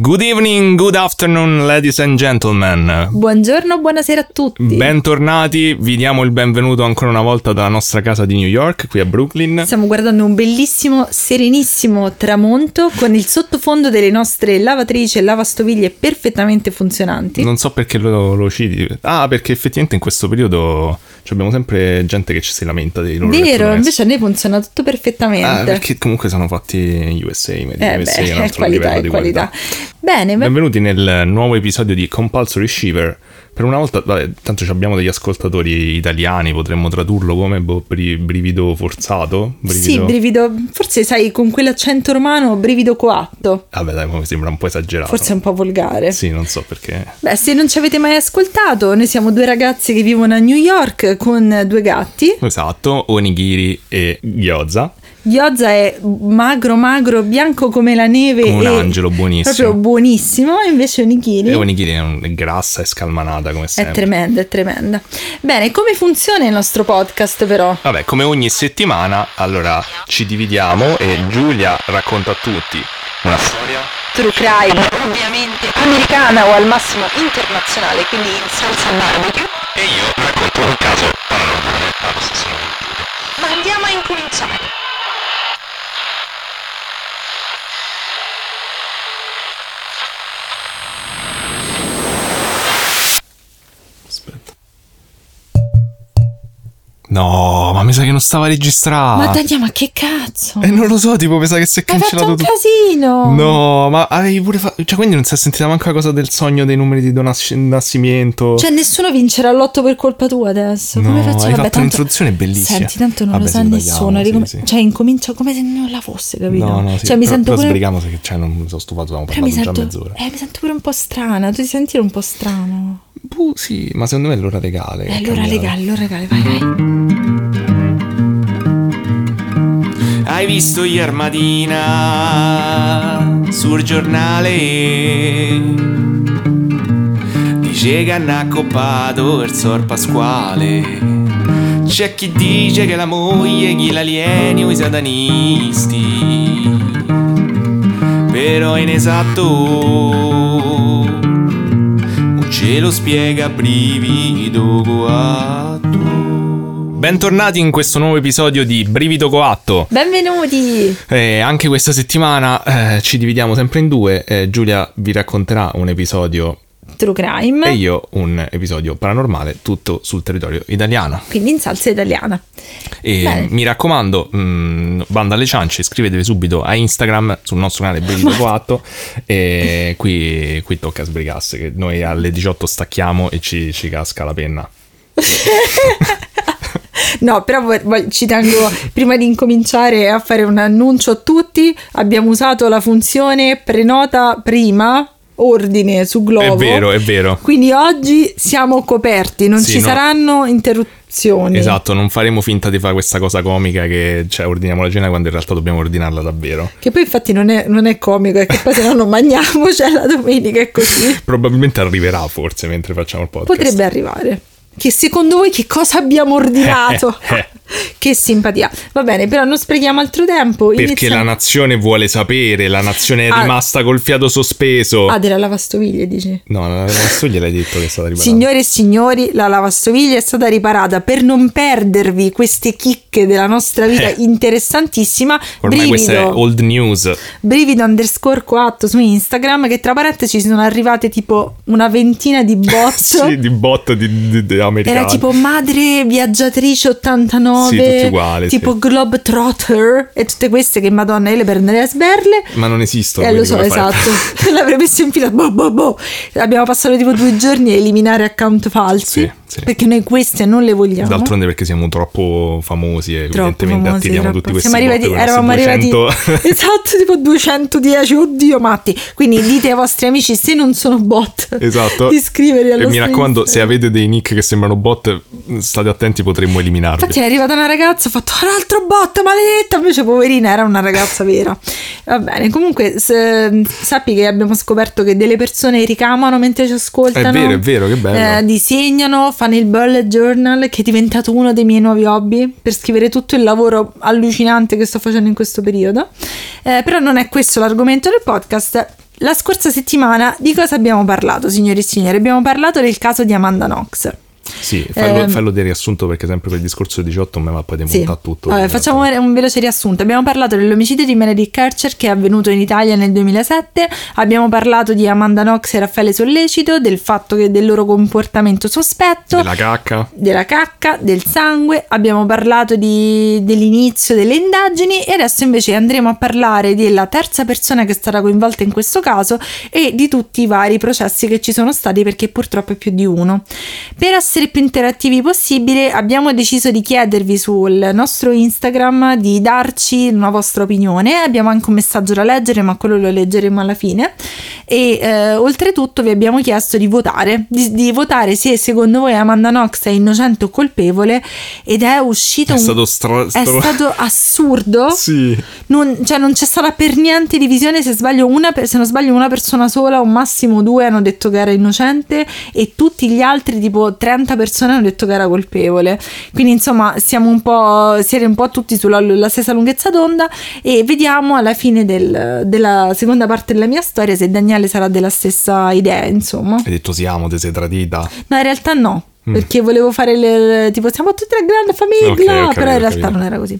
Good evening, good afternoon, ladies and gentlemen. Buongiorno, buonasera a tutti. Bentornati, vi diamo il benvenuto ancora una volta dalla nostra casa di New York, qui a Brooklyn. Stiamo guardando un bellissimo, serenissimo tramonto con il sottofondo delle nostre lavatrici e lavastoviglie perfettamente funzionanti. Non so perché lo, lo citi. Ah, perché effettivamente in questo periodo abbiamo sempre gente che ci si lamenta dei loro Vero, invece a noi funziona tutto perfettamente. Ah, perché comunque sono fatti in USA, in eh USA beh, è qualità, è qualità. Bene, benvenuti nel nuovo episodio di Compulsory Shiver. Per una volta, vabbè, tanto abbiamo degli ascoltatori italiani, potremmo tradurlo come boh, brivido forzato. Brivido... Sì, brivido, forse sai, con quell'accento romano, brivido coatto. Vabbè, dai, mi sembra un po' esagerato. Forse un po' volgare. Sì, non so perché. Beh, se non ci avete mai ascoltato, noi siamo due ragazzi che vivono a New York con due gatti. Esatto, Onigiri e Gyoza. Gyoza è magro, magro, bianco come la neve. Come un angelo, buonissimo. Proprio buonissimo. E invece Onigiri. E Onigiri è, un, è grassa e scalmanata come sempre. È tremenda, è tremenda. Bene, come funziona il nostro podcast però? Vabbè, come ogni settimana, allora ci dividiamo e Giulia racconta a tutti una storia. True crime, ovviamente americana o al massimo internazionale, quindi in salsa barbecue. E io racconto un caso paranormale allo stesso momento. Ma andiamo a incominciare. No, ma mi sa che non stava registrando. Ma Daniele, ma che cazzo? Eh, non lo so, tipo, mi sa che si è cancellato tutto. un casino. No, ma avevi pure fatto. Cioè, quindi non si è sentita manco la cosa del sogno dei numeri di Donas- Nascimento. Cioè, nessuno vincerà l'otto per colpa tua adesso. No, come facciamo? hai Vabbè, fatto un'introduzione bellissima. Senti, tanto non Vabbè, lo sa nessuno. Ricom- sì, sì. Cioè, incomincia come se non la fosse, capito? No, no, sì. Cioè, mi però, sento però pure. sbrighiamo se cioè, non mi sono stufato, stavamo Però mi parlando già sento... mezz'ora. Eh, mi sento pure un po' strana. Tu ti senti un po' strano. Boh, sì, ma secondo me è l'ora legale. Eh, l'ora legale, l'ora legale, vai, vai. Hai visto ieri mattina sul giornale? Dice che hanno accoppato il sor Pasquale. C'è chi dice che la moglie gli l'alieni o i satanisti. Però è inesatto. Ce lo spiega brivido coatto. Bentornati in questo nuovo episodio di Brivido Coatto. Benvenuti! Eh, anche questa settimana eh, ci dividiamo sempre in due. Eh, Giulia vi racconterà un episodio True crime. e io un episodio paranormale, tutto sul territorio italiano. Quindi in salsa italiana. E Bene. mi raccomando, mh, banda alle ciance, iscrivetevi subito a Instagram sul nostro canale Brivido Coatto. e qui, qui tocca sbrigarsi, che noi alle 18 stacchiamo e ci, ci casca la penna. No, però ci tengo prima di incominciare a fare un annuncio a tutti. Abbiamo usato la funzione prenota prima ordine su Glovo. È vero, è vero. Quindi oggi siamo coperti, non Sì, ci no. saranno interruzioni. Esatto, non faremo finta di fare questa cosa comica che cioè, ordiniamo la cena quando in realtà dobbiamo ordinarla davvero. Che poi infatti non è, non è comico, è che poi se no non mangiamo, cioè la domenica è così. Probabilmente arriverà forse mentre facciamo il podcast. Potrebbe arrivare. Che secondo voi che cosa abbiamo ordinato? Che simpatia. Va bene, però non sprechiamo altro tempo. Perché Iniziamo- la nazione vuole sapere, la nazione è Ah. rimasta col fiato sospeso. Ah, della lavastoviglie, dici? No, la lavastoviglie l'hai detto che è stata riparata. Signore e signori, la lavastoviglie è stata riparata per non perdervi queste chicche della nostra vita Eh. interessantissima. Ormai questa è brivido, old news. brivido underscore 4 su Instagram che tra parentesi sono arrivate tipo una ventina di bot. sì, di bot di, di, di americani. Era tipo madre viaggiatrice 89, Sì, tutti uguali, tipo sì. Globetrotter e tutte queste che madonna io le prenderei a sberle. Ma non esistono. Eh, lo so, esatto. L'avrei messo in fila. Boh, boh, boh. Abbiamo passato tipo due giorni a eliminare account falsi. Sì, sì. Perché noi queste non le vogliamo. D'altronde perché siamo troppo famosi e Troppo evidentemente famosi, attiviamo troppo. tutti questi Siamo arrivati, eravamo questi arrivati 200 esatto tipo 210 oddio matti quindi dite ai vostri amici se non sono bot Esatto. di iscrivervi allo E mi raccomando, se avete dei nick che sembrano bot, state attenti, potremmo eliminarvi. Infatti è arrivata una ragazza, ha fatto un altro bot, maledetta, invece poverina era una ragazza vera. Va bene, comunque se- sappi che abbiamo scoperto che delle persone ricamano mentre ci ascoltano. È vero, è vero, che bello. Eh, disegnano, fanno il bullet journal che è diventato uno dei miei nuovi hobby per scrivere tutto il lavoro allucinante che sto facendo in questo periodo. Eh, però non è questo l'argomento del podcast. la scorsa settimana di cosa abbiamo parlato, signori e signori? Abbiamo parlato del caso di Amanda Knox. Sì, fallo, eh, fallo, di riassunto perché sempre per il discorso 18 me va poi demontare sì. tutto. Vabbè, facciamo un veloce riassunto. Abbiamo parlato dell'omicidio di Meredith Kercher che è avvenuto in Italia nel 2007, abbiamo parlato di Amanda Knox e Raffaele Sollecito, del fatto che del loro comportamento sospetto, della cacca, della cacca, del sangue, abbiamo parlato di, dell'inizio delle indagini e adesso invece andremo a parlare della terza persona che è stata coinvolta in questo caso e di tutti i vari processi che ci sono stati perché purtroppo è più di uno. Per essere più interattivi possibile, abbiamo deciso di chiedervi sul nostro Instagram di darci una vostra opinione. Abbiamo anche un messaggio da leggere, ma quello lo leggeremo alla fine. E eh, oltretutto vi abbiamo chiesto di votare, di, di, votare se secondo voi Amanda Knox è innocente o colpevole. Ed è uscito. È un, stato stra- È stato assurdo. Sì. Non, cioè, non c'è stata per niente divisione. Se, sbaglio una, se non sbaglio, una persona sola o massimo due hanno detto che era innocente, e tutti gli altri, tipo 30 persone hanno detto che era colpevole. Quindi, insomma, siamo un po', siete un po' tutti sulla stessa lunghezza d'onda. E vediamo alla fine del, della seconda parte della mia storia se Daniele sarà della stessa idea, insomma. Hai detto siamo, ti sei tradita? No, in realtà no. Mm. Perché volevo fare le, tipo siamo tutti una grande famiglia, okay, okay, però in realtà non era così.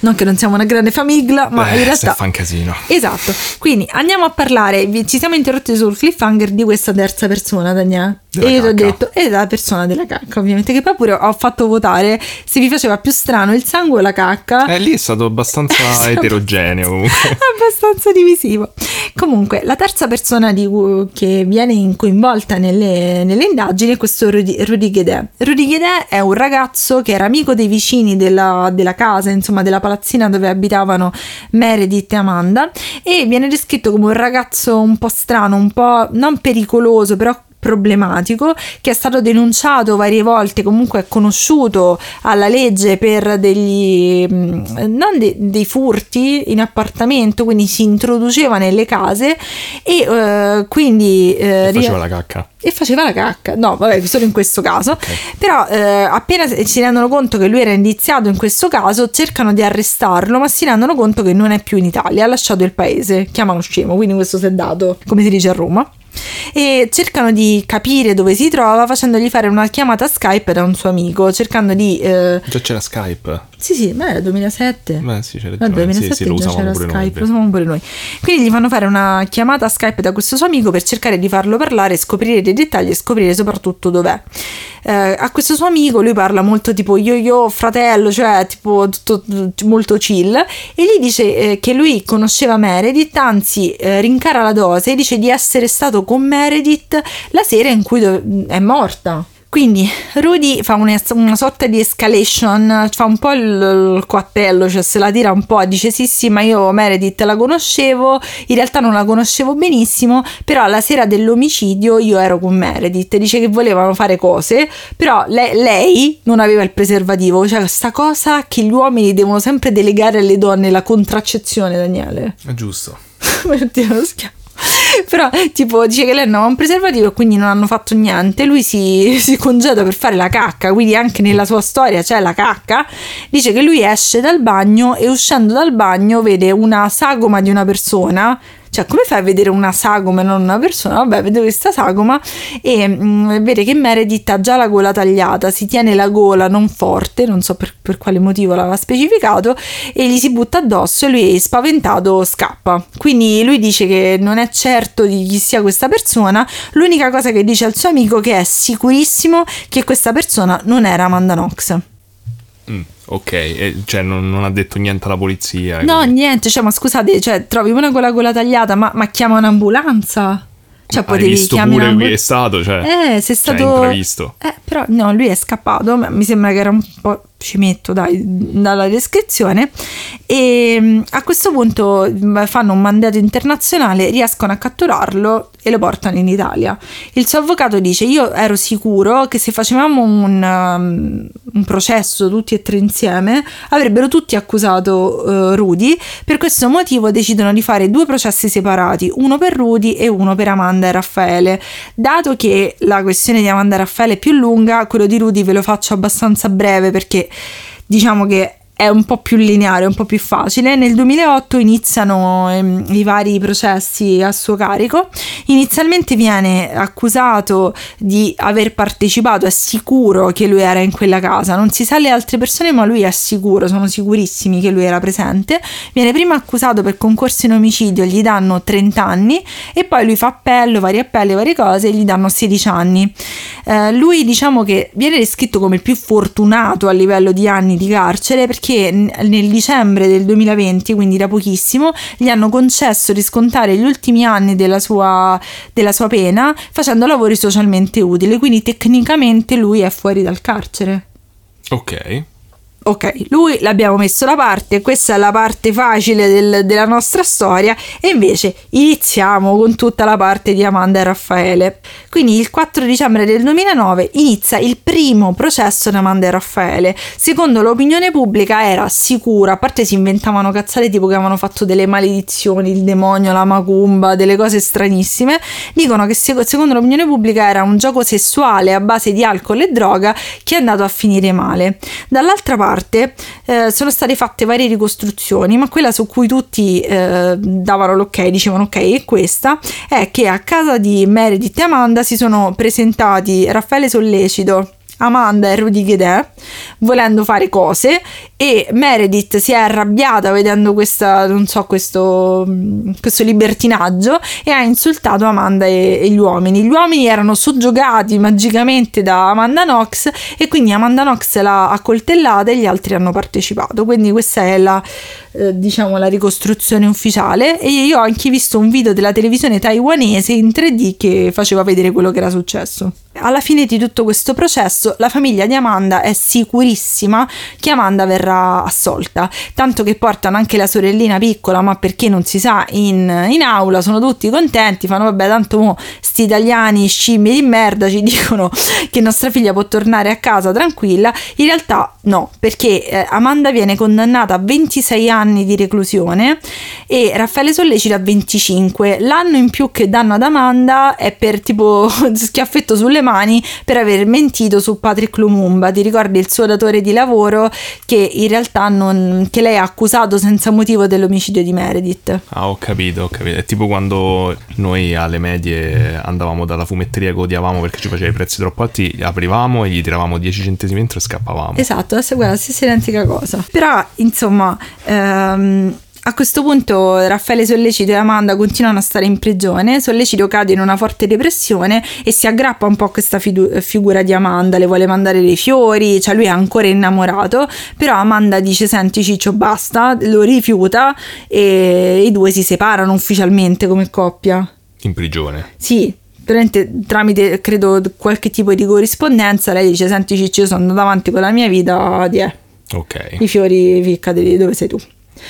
Non che non siamo una grande famiglia, ma eh, in realtà. fa un casino. Esatto. Quindi andiamo a parlare. Ci siamo interrotti sul cliffhanger di questa terza persona, Daniele. e io ti ho detto, è la persona della cacca, ovviamente. Che poi pure ho fatto votare se vi faceva più strano il sangue o la cacca. Eh, lì è stato abbastanza eterogeneo. abbastanza divisivo. Comunque, la terza persona di, che viene coinvolta nelle, nelle indagini è questo Rudy, Rudy Guedet. Rudy Guedet è un ragazzo che era amico dei vicini della, della casa, insomma, della palazzina dove abitavano Meredith e Amanda e viene descritto come un ragazzo un po' strano, un po' non pericoloso, però problematico che è stato denunciato varie volte comunque è conosciuto alla legge per degli mm, non de, dei furti in appartamento quindi si introduceva nelle case e uh, quindi uh, faceva la cacca e faceva la cacca. No, vabbè, solo in questo caso. Okay. Però eh, appena si rendono conto che lui era indiziato in questo caso, cercano di arrestarlo, ma si rendono conto che non è più in Italia, ha lasciato il paese. Chiamano scemo, quindi questo si è dato, come si dice a Roma e cercano di capire dove si trova facendogli fare una chiamata Skype da un suo amico, cercando di... Eh... Già c'era Skype? Sì, sì, ma era 2007. Beh, sì, c'era Nel 2007 sì, sì, lo c'era Skype, noi, lo usavamo pure noi. Quindi gli fanno fare una chiamata Skype da questo suo amico per cercare di farlo parlare, scoprire dei dettagli e scoprire soprattutto dov'è. Eh, a questo suo amico lui parla molto tipo yo yo fratello, cioè tipo tutto, tutto molto chill e gli dice eh, che lui conosceva Meredith, anzi eh, rincara la dose e dice di essere stato con Meredith la sera in cui do- è morta. Quindi Rudy fa una, una, sorta di escalation, fa un po' il, il coattello, cioè se la tira un po', dice sì sì ma io Meredith la conoscevo, in realtà non la conoscevo benissimo, però la sera dell'omicidio io ero con Meredith, dice che volevano fare cose, però lei, lei non aveva il preservativo, cioè questa cosa che gli uomini devono sempre delegare alle donne la contraccezione, Daniele. È giusto. Oddio, lo schiaffo. Però, tipo, dice che lei non ha un preservativo e quindi non hanno fatto niente. Lui si, si congeda per fare la cacca, quindi anche nella sua storia c'è la cacca. Dice che lui esce dal bagno e uscendo dal bagno vede una sagoma di una persona cioè, come fai a vedere una sagoma e non una persona? Vabbè, vede questa sagoma e mh, mm, vede che Meredith ha già la gola tagliata, si tiene la gola non forte, non so per, per quale motivo l'aveva specificato, e gli si butta addosso e lui spaventato scappa. Quindi lui dice che non è certo di chi sia questa persona, l'unica cosa che dice al suo amico che è sicurissimo che questa persona non era Amanda Knox. Ok, e, cioè non, non, ha detto niente alla polizia. No, così. niente, cioè, ma scusate, cioè, trovi una con la gola tagliata, ma, ma chiama un'ambulanza? Cioè, Hai potevi visto pure qui è stato, cioè, eh, sei cioè, stato... Cioè, eh, però no, lui è scappato, mi sembra che era un po' ci metto dai, dalla descrizione. E mm, a questo punto mm, fanno un mandato internazionale riescono a catturarlo e lo portano in Italia. Il suo avvocato dice io ero sicuro che se facevamo un, um, un processo tutti e tre insieme avrebbero tutti accusato uh, Rudy. Per questo motivo decidono di fare due processi separati uno per Rudy e uno per Amanda e Raffaele. Dato che la questione di Amanda e Raffaele è più lunga quello di Rudy ve lo faccio abbastanza breve perché diciamo che è un po' più lineare, un po' più facile. Nel 2008 iniziano ehm, i vari processi a suo carico. Inizialmente viene accusato di aver partecipato, è sicuro che lui era in quella casa, non si sa le altre persone, ma lui è sicuro, sono sicurissimi che lui era presente. Viene prima accusato per concorso in omicidio, gli danno 30 anni e poi lui fa appello, vari appelli, varie cose e gli danno 16 anni. Eh, lui diciamo che viene descritto come il più fortunato a livello di anni di carcere perché che nel dicembre del 2020, quindi da pochissimo, gli hanno concesso di scontare gli ultimi anni della sua, della sua pena facendo lavori socialmente utili, quindi tecnicamente lui è fuori dal carcere. Ok ok, lui l'abbiamo messo da parte, questa è la parte facile del, della nostra storia e invece iniziamo con tutta la parte di Amanda e Raffaele. Quindi il 4 dicembre del 2009 inizia il primo processo di Amanda e Raffaele. Secondo l'opinione pubblica era sicura, a parte si inventavano cazzate tipo che avevano fatto delle maledizioni, il demonio, la macumba, delle cose stranissime. Dicono che secondo l'opinione pubblica era un gioco sessuale a base di alcol e droga che è andato a finire male. Dall'altra parte parte eh, sono state fatte varie ricostruzioni, ma quella su cui tutti eh, davano l'ok, dicevano ok, è questa, è che a casa di Meredith e Amanda si sono presentati Raffaele Sollecito, Amanda e Rudy Ghedè volendo fare cose e Meredith si è arrabbiata vedendo questa, so, questo, questo libertinaggio e ha insultato Amanda e, e, gli uomini. Gli uomini erano soggiogati magicamente da Amanda Knox e quindi Amanda Knox l'ha accoltellata e gli altri hanno partecipato. Quindi questa è la, eh, diciamo, la ricostruzione ufficiale. E io ho anche visto un video della televisione taiwanese in 3D che faceva vedere quello che era successo. Alla fine di tutto questo processo la famiglia di Amanda è sicurissima che Amanda verrà assolta, tanto che portano anche la sorellina piccola, ma perché non si sa, in, in aula, sono tutti contenti, fanno vabbè tanto mo sti italiani scimmie di merda ci dicono che nostra figlia può tornare a casa tranquilla, in realtà no, perché eh, Amanda viene condannata a 26 anni di reclusione e Raffaele Sollecito a 25, l'anno in più che danno ad Amanda è per tipo schiaffetto sulle mani per aver mentito su Patrick Lumumba. Ti ricordi il suo datore di lavoro che in realtà non, che lei ha accusato senza motivo dell'omicidio di Meredith. Ah, ho capito, ho capito. È tipo quando noi alle medie andavamo dalla fumetteria che odiavamo perché ci faceva i prezzi troppo alti, aprivamo e gli tiravamo 10 centesimi dentro e scappavamo. Esatto, è la stessa identica cosa. Però, insomma, ehm, a questo punto Raffaele Sollecito e Amanda continuano a stare in prigione, Sollecito cade in una forte depressione e si aggrappa un po' a questa fidu- figura di Amanda, le vuole mandare dei fiori, cioè lui è ancora innamorato, però Amanda dice senti Ciccio basta, lo rifiuta e i due si separano ufficialmente come coppia. In prigione? Sì, tramite credo qualche tipo di corrispondenza lei dice senti Ciccio io sono andato avanti con la mia vita, di Ok. I fiori ficcati dove sei tu.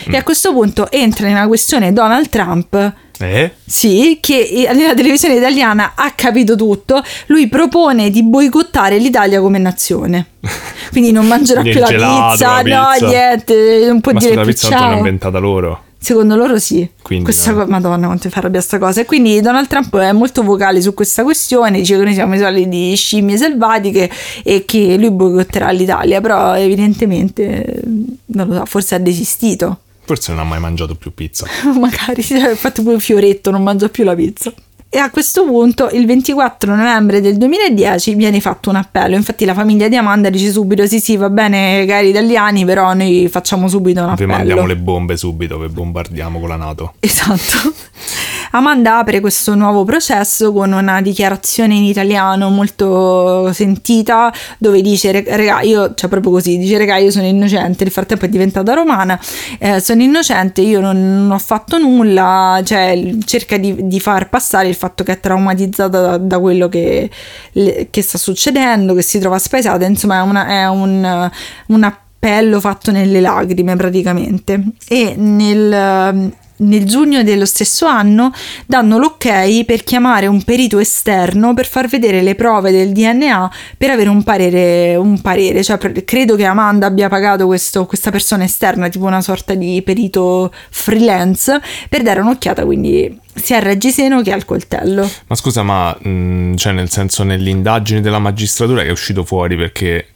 Mm. E a questo punto entra nella questione Donald Trump. Eh? Sì, che nella televisione italiana ha capito tutto. Lui propone di boicottare l'Italia come nazione. Quindi non mangerà più la gelato, pizza, la no, niente, non può Ma dire la più pizza ciao. l'hanno inventata loro. Secondo loro sì. Quindi, questa no. co- Madonna, quanto fa arrabbiare sta cosa. E quindi Donald Trump è molto vocale su questa questione, dice che noi siamo i soliti scimmie selvatiche e che lui boicotterà l'Italia, però evidentemente non lo so, forse ha desistito. Forse non ha mai mangiato più pizza. Magari si è fatto pure un fioretto, non mangia più la pizza. E a questo punto, il 24 novembre del 2010, viene fatto un appello. Infatti, la famiglia di Amanda dice subito: Sì, sì, va bene, cari italiani, però noi facciamo subito un Vi appello. mandiamo le bombe subito, vi bombardiamo con la Nato. Esatto. Amanda apre questo nuovo processo con una dichiarazione in italiano molto sentita dove dice regà io cioè proprio così dice regà io sono innocente. Nel frattempo è diventata romana eh, sono innocente io non, non, ho fatto nulla. Cioè cerca di, di, far passare il fatto che è traumatizzata da, da quello che, le, che, sta succedendo che si trova spaesata. Insomma è, una, è un, un appello fatto nelle lacrime praticamente. E nel nel giugno dello stesso anno danno l'ok per chiamare un perito esterno per far vedere le prove del DNA per avere un parere, un parere. Cioè, credo che Amanda abbia pagato questo, questa persona esterna, tipo una sorta di perito freelance, per dare un'occhiata, quindi sia a Reggiseno che al coltello. Ma scusa, ma mh, cioè nel senso nell'indagine della magistratura che è uscito fuori perché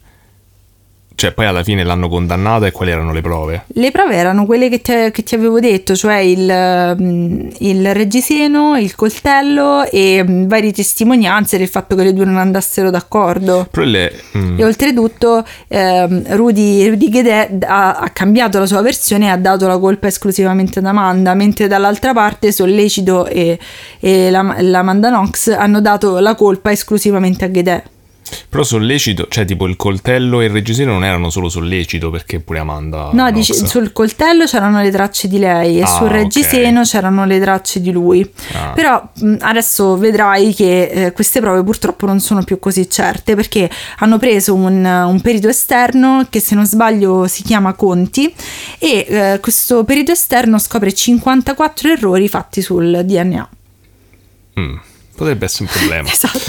Cioè, poi alla fine l'hanno condannata e quali erano le prove? Le prove erano quelle che ti, che ti avevo detto, cioè il, mm, il, reggiseno, il coltello e mm, varie testimonianze del fatto che le due non andassero d'accordo. Le, mm. E oltretutto eh, Rudy, Rudy Guedet ha, ha, cambiato la sua versione e ha dato la colpa esclusivamente ad Amanda, mentre dall'altra parte Sollecito e, e la, l'Amanda Knox hanno dato la colpa esclusivamente a Guedet. Però sollecito, cioè tipo il coltello e il reggiseno non erano solo sollecito perché pure Amanda. No, dice, sul coltello c'erano le tracce di lei e ah, sul reggiseno okay. c'erano le tracce di lui. Ah. Però adesso vedrai che eh, queste prove purtroppo non sono più così certe perché hanno preso un, un perito esterno che se non sbaglio si chiama Conti e eh, questo perito esterno scopre 54 errori fatti sul DNA. Mm. Potrebbe essere un problema. esatto.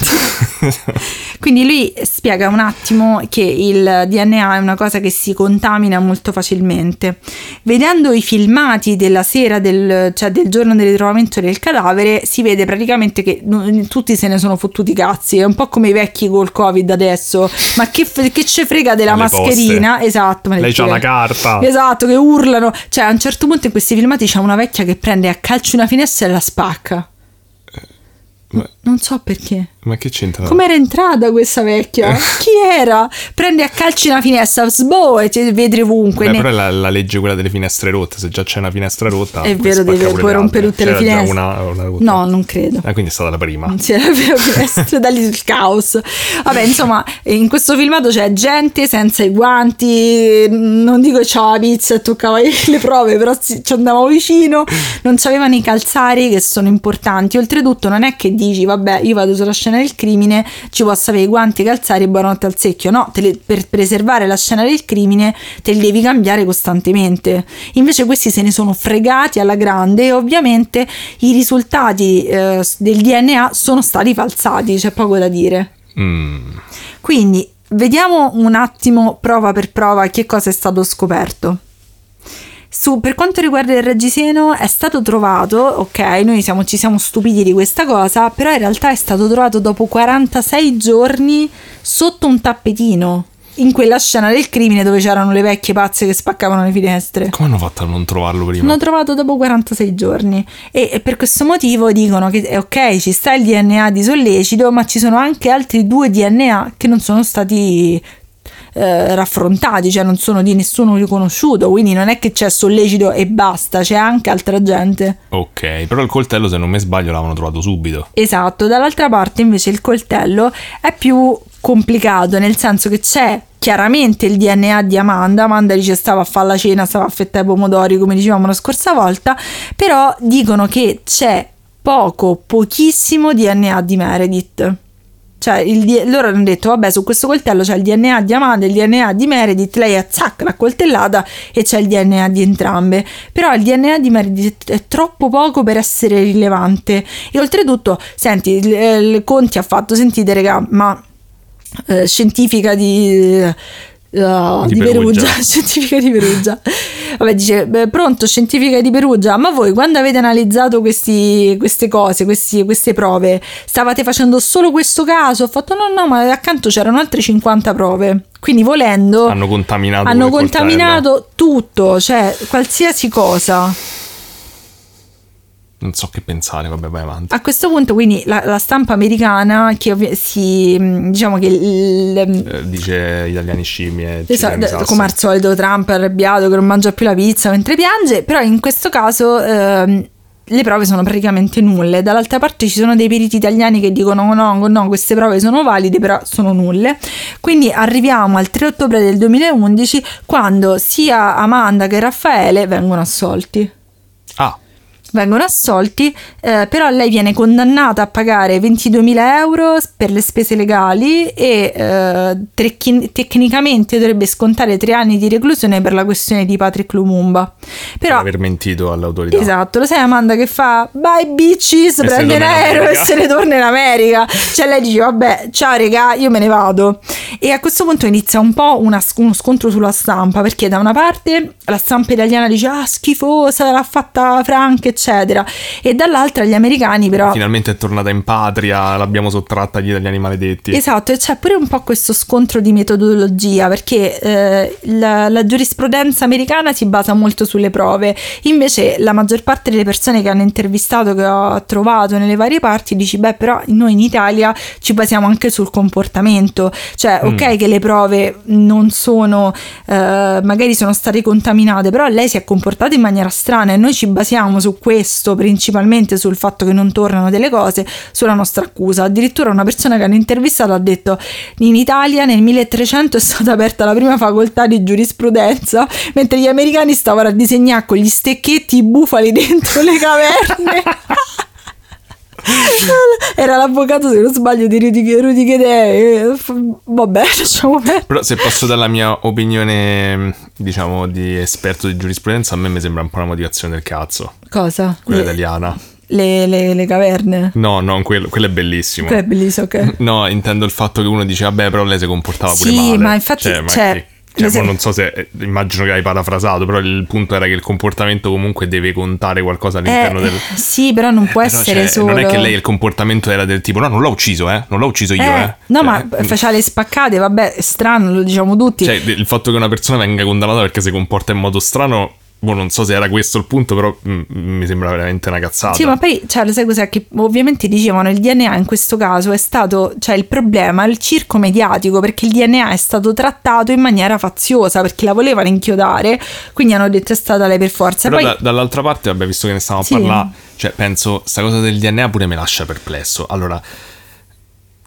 Quindi lui spiega un attimo che il DNA è una cosa che si contamina molto facilmente. Vedendo i filmati della sera, del, cioè del giorno del ritrovamento del cadavere, si vede praticamente che tutti se ne sono fottuti cazzi. È un po' come i vecchi col Covid adesso. Ma che, che ce frega della mascherina? Poste. Esatto. Lei c'ha la carta. Esatto, che urlano. Cioè, a un certo punto in questi filmati c'è una vecchia che prende a calcio una finestra e la spacca. Ma... Non so perché. Ma che c'entra? Come era entrata questa vecchia? Chi era? Prende a calci una finestra, sboh, e ti vedi ovunque. Beh, ne... però è la, la, legge quella delle finestre rotte. Se già c'è una finestra rotta, è vero, deve, puoi rompere tutte le finestre. Una, una no, non credo. Ah, quindi è stata la prima. Non si era la finestra, da lì il caos. Vabbè, insomma, in questo filmato c'è gente senza i guanti. Non dico c'era la pizza e toccava le prove, però ci andavo vicino. Non c'avevano i calzari che sono importanti. Oltretutto, non è che dici, vabbè, io vado sulla scena del crimine, ci posso avere i guanti, i calzari e buonanotte al secchio. No, le, per preservare la scena del crimine te li devi cambiare costantemente. Invece questi se ne sono fregati alla grande e ovviamente i risultati eh, del DNA sono stati falsati, c'è poco da dire. Mm. Quindi vediamo un attimo prova per prova che cosa è stato scoperto. Su, per quanto riguarda il reggiseno è stato trovato, ok, noi siamo, ci siamo stupiti di questa cosa, però in realtà è stato trovato dopo 46 giorni sotto un tappetino in quella scena del crimine dove c'erano le vecchie pazze che spaccavano le finestre. Come hanno fatto a non trovarlo prima? L'hanno trovato dopo 46 giorni e, e, per questo motivo dicono che è ok, ci sta il DNA di sollecito, ma ci sono anche altri due DNA che non sono stati eh, raffrontati, cioè non sono di nessuno riconosciuto, quindi non è che c'è sollecito e basta, c'è anche altra gente. Ok, però il coltello se non mi sbaglio l'avevano trovato subito. Esatto, dall'altra parte invece il coltello è più complicato, nel senso che c'è chiaramente il DNA di Amanda. Amanda dice stava a fare la cena, stava a fettare i pomodori, come dicevamo la scorsa volta, però dicono che c'è poco, pochissimo DNA di Meredith. Cioè, il, loro hanno detto, vabbè, su questo coltello c'è il DNA di Amanda e il DNA di Meredith, lei ha zac, la coltellata e c'è il DNA di entrambe. Però il DNA di Meredith è troppo poco per essere rilevante. E oltretutto, senti, il, il Conti ha fatto, sentite, raga, ma eh, scientifica di uh, di, di, Perugia, Perugia. scientifica di Perugia. Vabbè, dice, beh, pronto, scientifica di Perugia, ma voi quando avete analizzato questi, queste cose, questi, queste prove, stavate facendo solo questo caso? Ho fatto no, no, ma accanto c'erano altre 50 prove. Quindi volendo... Hanno contaminato, hanno contaminato tutto, cioè qualsiasi cosa non so che pensare, vabbè, vai avanti. A questo punto, quindi, la, la stampa americana che ovvi- si mm, diciamo che il, eh, dice italiani scimmie, esatto, come al solito, Trump è arrabbiato che non mangia più la pizza mentre piange, però in questo caso. Eh, le prove sono praticamente nulle. Dall'altra parte ci sono dei periti italiani che dicono no, no, queste prove sono valide, però sono nulle. Quindi arriviamo al 3 ottobre del 2011 quando sia Amanda che Raffaele vengono assolti. Ah, vengono assolti, eh, però lei viene condannata a pagare 22.000 euro per le spese legali e eh, trecchi- tecnicamente dovrebbe scontare tre anni di reclusione per la questione di Patrick Lumumba. Però, per aver mentito all'autorità. Esatto, lo sai Amanda che fa bye bitches, e prende un aereo e se ne torna in America. Cioè lei dice vabbè ciao regà io me ne vado. E a questo punto inizia un po' una, uno scontro sulla stampa perché da una parte la stampa italiana dice ah schifosa l'ha fatta Frank eccetera eccetera. E dall'altra gli americani però... Finalmente è tornata in patria, l'abbiamo sottratta agli italiani maledetti. Esatto, e c'è pure un po' questo scontro di metodologia, perché eh, la, la giurisprudenza americana si basa molto sulle prove, invece la maggior parte delle persone che hanno intervistato, che ho trovato nelle varie parti, dici, beh, però noi in Italia ci basiamo anche sul comportamento, cioè, mm. ok che le prove non sono, eh, magari sono state contaminate, però lei si è comportata in maniera strana e noi ci basiamo su questo, principalmente sul fatto che non tornano delle cose, sulla nostra accusa. Addirittura una persona che hanno intervistato ha detto, in Italia nel 1300 è stata aperta la prima facoltà di giurisprudenza, mentre gli americani stavano a disegnare con gli stecchetti i bufali dentro le caverne. Era l'avvocato, se non sbaglio, di Rudy, Rudy Gedè. Vabbè, lasciamo perdere. Però se posso dare la mia opinione, diciamo, di esperto di giurisprudenza, a me mi sembra un po' una motivazione del cazzo. Cosa? Quella le, italiana. Le, le, le, caverne? No, no, quello, quello, è bellissimo. Quello è bellissimo, ok. No, intendo il fatto che uno dice, vabbè, però lei si comportava pure sì, male. Sì, ma infatti... Cioè, cioè, cioè, se... non so se eh, immagino che hai parafrasato, però il punto era che il comportamento comunque deve contare qualcosa all'interno eh, del. Sì, però non può eh, essere cioè, solo. Non è che lei il comportamento era del tipo: no, non l'ho ucciso, eh. Non l'ho ucciso io, eh. eh. No, cioè, ma faceva le spaccate, vabbè, è strano, lo diciamo tutti. Cioè, il fatto che una persona venga condannata perché si comporta in modo strano Boh, non so se era questo il punto, però m- mi sembra veramente una cazzata. Sì, ma poi, cioè, lo sai cos'è? Che ovviamente dicevano il DNA in questo caso è stato, cioè, il problema, il circo mediatico, perché il DNA è stato trattato in maniera faziosa, perché la volevano inchiodare, quindi hanno detto è stata lei per forza. Però poi... da, dall'altra parte, vabbè, visto che ne stavamo sì. a parlare, cioè, penso, sta cosa del DNA pure mi lascia perplesso. Allora,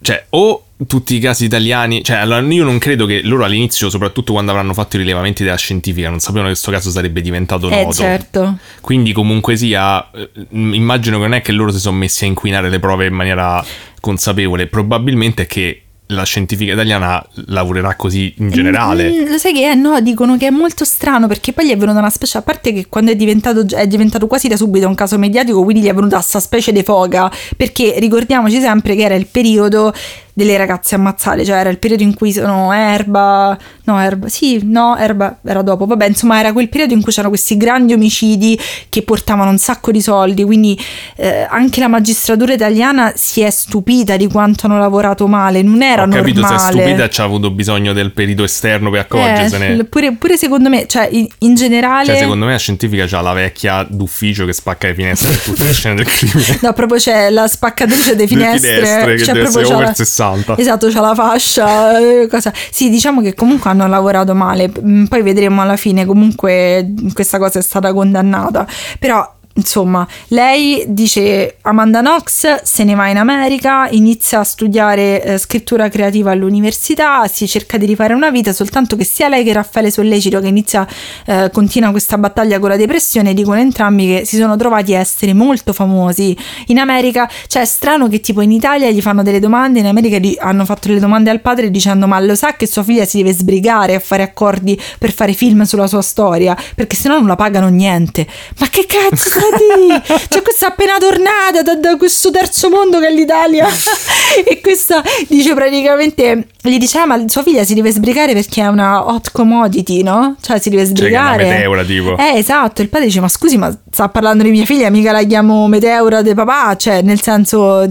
cioè, o tutti i casi italiani, cioè allora io non credo che loro all'inizio, soprattutto quando avranno fatto i rilevamenti della scientifica, non sapevano che questo caso sarebbe diventato eh, noto. certo. Quindi comunque sia, eh, immagino che non è che loro si sono messi a inquinare le prove in maniera consapevole, probabilmente è che la scientifica italiana lavorerà così in generale. Mm, lo sai che è? No, dicono che è molto strano perché poi gli è venuta una specie, a parte che quando è diventato, è diventato quasi da subito un caso mediatico, quindi gli è venuta questa specie di foga, perché ricordiamoci sempre che era il periodo delle ragazze ammazzate, cioè era il periodo in cui sono Erba, no Erba, sì, no Erba era dopo, vabbè insomma era quel periodo in cui c'erano questi grandi omicidi che portavano un sacco di soldi, quindi eh, anche la magistratura italiana si è stupita di quanto hanno lavorato male, non era Ho capito, normale. se è stupita ci ha avuto bisogno del perito esterno per accorgersene. Eh, pure, pure, secondo me, cioè in, in, generale... Cioè secondo me la scientifica c'ha la vecchia d'ufficio che spacca le finestre per tutte le scene del crimine. No, proprio c'è la spaccatrice delle finestre. finestre che cioè, deve essere over 60. 60. Esatto, c'ha la fascia. Eh, cosa. Sì, diciamo che comunque hanno lavorato male. Mm, poi vedremo alla fine, comunque questa cosa è stata condannata. Però Insomma, lei dice Amanda Knox se ne va in America, inizia a studiare eh, scrittura creativa all'università, si cerca di rifare una vita, soltanto che sia lei che Raffaele Sollecito che inizia, eh, continua questa battaglia con la depressione, dicono entrambi che si sono trovati a essere molto famosi in America. Cioè è strano che tipo in Italia gli fanno delle domande, in America gli hanno fatto delle domande al padre dicendo ma lo sa che sua figlia si deve sbrigare a fare accordi per fare film sulla sua storia, perché sennò non la pagano niente. Ma che cazzo? C'è cioè, questa appena tornata da, da, questo terzo mondo che è l'Italia. e questa dice praticamente. Gli dice: ah, ma sua figlia si deve sbrigare perché è una hot commodity, no? Cioè si deve sbrigare. Cioè, meteora, tipo. Eh, esatto. Il padre dice: Ma scusi, ma sta parlando di mia figlia, mica la chiamo meteora de papà. Cioè, nel senso,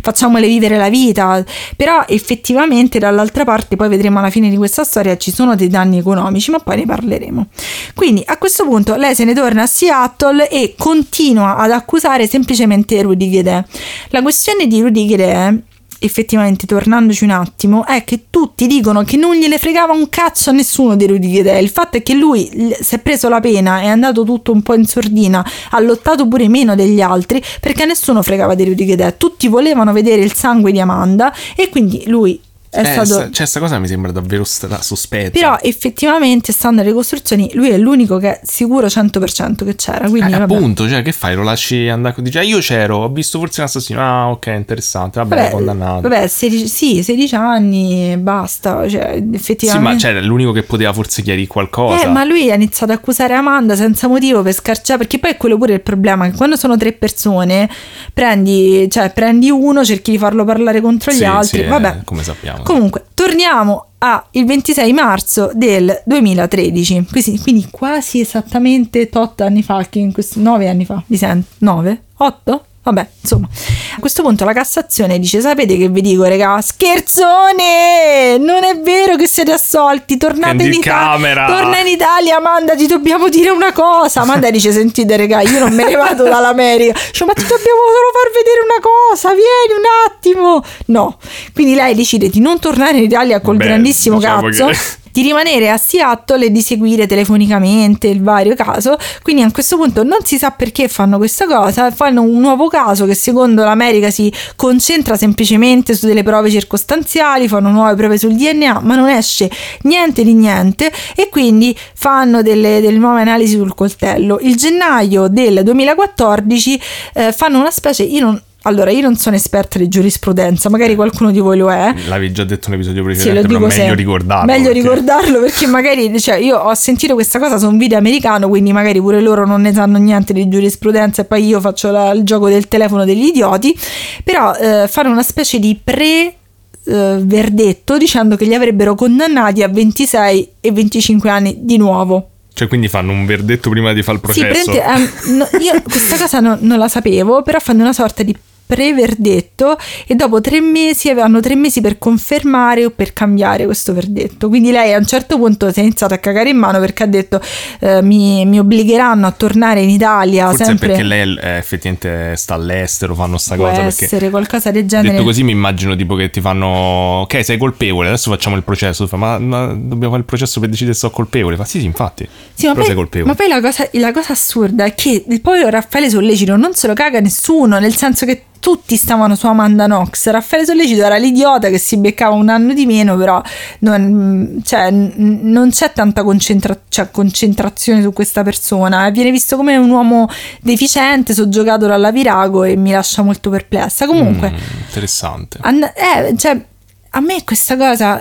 facciamole vivere la vita. Però effettivamente, dall'altra parte, poi vedremo alla fine di questa storia, ci sono dei danni economici, ma poi ne parleremo. Quindi a questo punto lei se ne torna a Seattle e continua ad accusare semplicemente Rudy Guedè. La questione di Rudy Guedè effettivamente tornandoci un attimo è che tutti dicono che non gliene fregava un cazzo a nessuno di Rudy Guedè il fatto è che lui si è preso la pena è andato tutto un po' in sordina ha lottato pure meno degli altri perché nessuno fregava di Rudy Guedè tutti volevano vedere il sangue di Amanda e quindi lui è eh, stato... Cioè, questa cosa mi sembra davvero st- sospetta. Però effettivamente, stando alle ricostruzioni, lui è l'unico che è sicuro 100% che c'era. Quindi, eh, appunto, cioè, che fai? Lo lasci andare? Dice, ah, io c'ero, ho visto forse un assassino. Ah, ok, interessante. Vabbè, vabbè condannato. Vabbè, 16, sì, 16 anni, basta. Cioè, effettivamente... Sì, ma cioè, l'unico che poteva forse chiarire qualcosa. Eh, ma lui ha iniziato a accusare Amanda senza motivo per scarciare. Perché poi è quello pure il problema, che quando sono tre persone, prendi, cioè, prendi uno, cerchi di farlo parlare contro gli sì, altri. Sì, vabbè. come sappiamo Comunque, torniamo al 26 marzo del 2013, quindi, quasi esattamente 8 anni fa, che in questo, 9 anni fa, mi sento, 9? 8? Vabbè, insomma, a questo punto la Cassazione dice: Sapete che vi dico, regà? Scherzone! Non è vero che siete assolti. Tornate in Italia. Torna in Italia, Amanda. Ti dobbiamo dire una cosa. Amanda dice: Sentite, regà, io non me ne vado dall'America. Cioè, ma ti dobbiamo solo far vedere una cosa. Vieni un attimo. No. Quindi lei decide di non tornare in Italia col Beh, grandissimo diciamo cazzo. Che di rimanere a Seattle e di seguire telefonicamente il vario caso. Quindi a questo punto non si sa perché fanno questa cosa, fanno un nuovo caso che secondo l'America si concentra semplicemente su delle prove circostanziali, fanno nuove prove sul DNA, ma non esce niente di niente e quindi fanno delle, delle nuove analisi sul coltello. Il gennaio del 2014 eh, fanno una specie, io non, allora, io non sono esperta di giurisprudenza, magari qualcuno di voi lo è. L'avevi già detto in un episodio precedente, sì, però meglio sempre. ricordarlo. Meglio perché... ricordarlo perché magari, cioè, io ho sentito questa cosa su un video americano, quindi magari pure loro non ne sanno niente di giurisprudenza e poi io faccio la, il gioco del telefono degli idioti, però eh, fanno una specie di pre eh, verdetto dicendo che li avrebbero condannati a 26 e 25 anni di nuovo. Cioè, quindi fanno un verdetto prima di fare il processo? Sì, um, no, io questa cosa no, non la sapevo, però fanno una sorta di pre-verdetto e dopo tre mesi hanno tre mesi per confermare o per cambiare questo verdetto. Quindi lei a un certo punto si è iniziata a cagare in mano perché ha detto eh, mi, mi, obbligheranno a tornare in Italia. Forse sempre... perché lei è, effettivamente sta all'estero, fanno sta Può cosa. essere qualcosa del genere. Detto così mi immagino tipo che ti fanno ok sei colpevole, adesso facciamo il processo. Fa, ma, ma, dobbiamo fare il processo per decidere se sono colpevole. Fa sì sì infatti. Sì, ma, poi, ma poi, la cosa, la cosa assurda è che il povero Raffaele Sollecito non se lo caga nessuno, nel senso che tutti stavano su Amanda Knox. Raffaele Sollecito era l'idiota che si beccava un anno di meno, però non, cioè, non c'è tanta concentra- cioè, concentrazione su questa persona. Viene visto come un uomo deficiente, soggiogato dalla virago e mi lascia molto perplessa. Comunque, mm, interessante. And- eh, cioè, a me questa cosa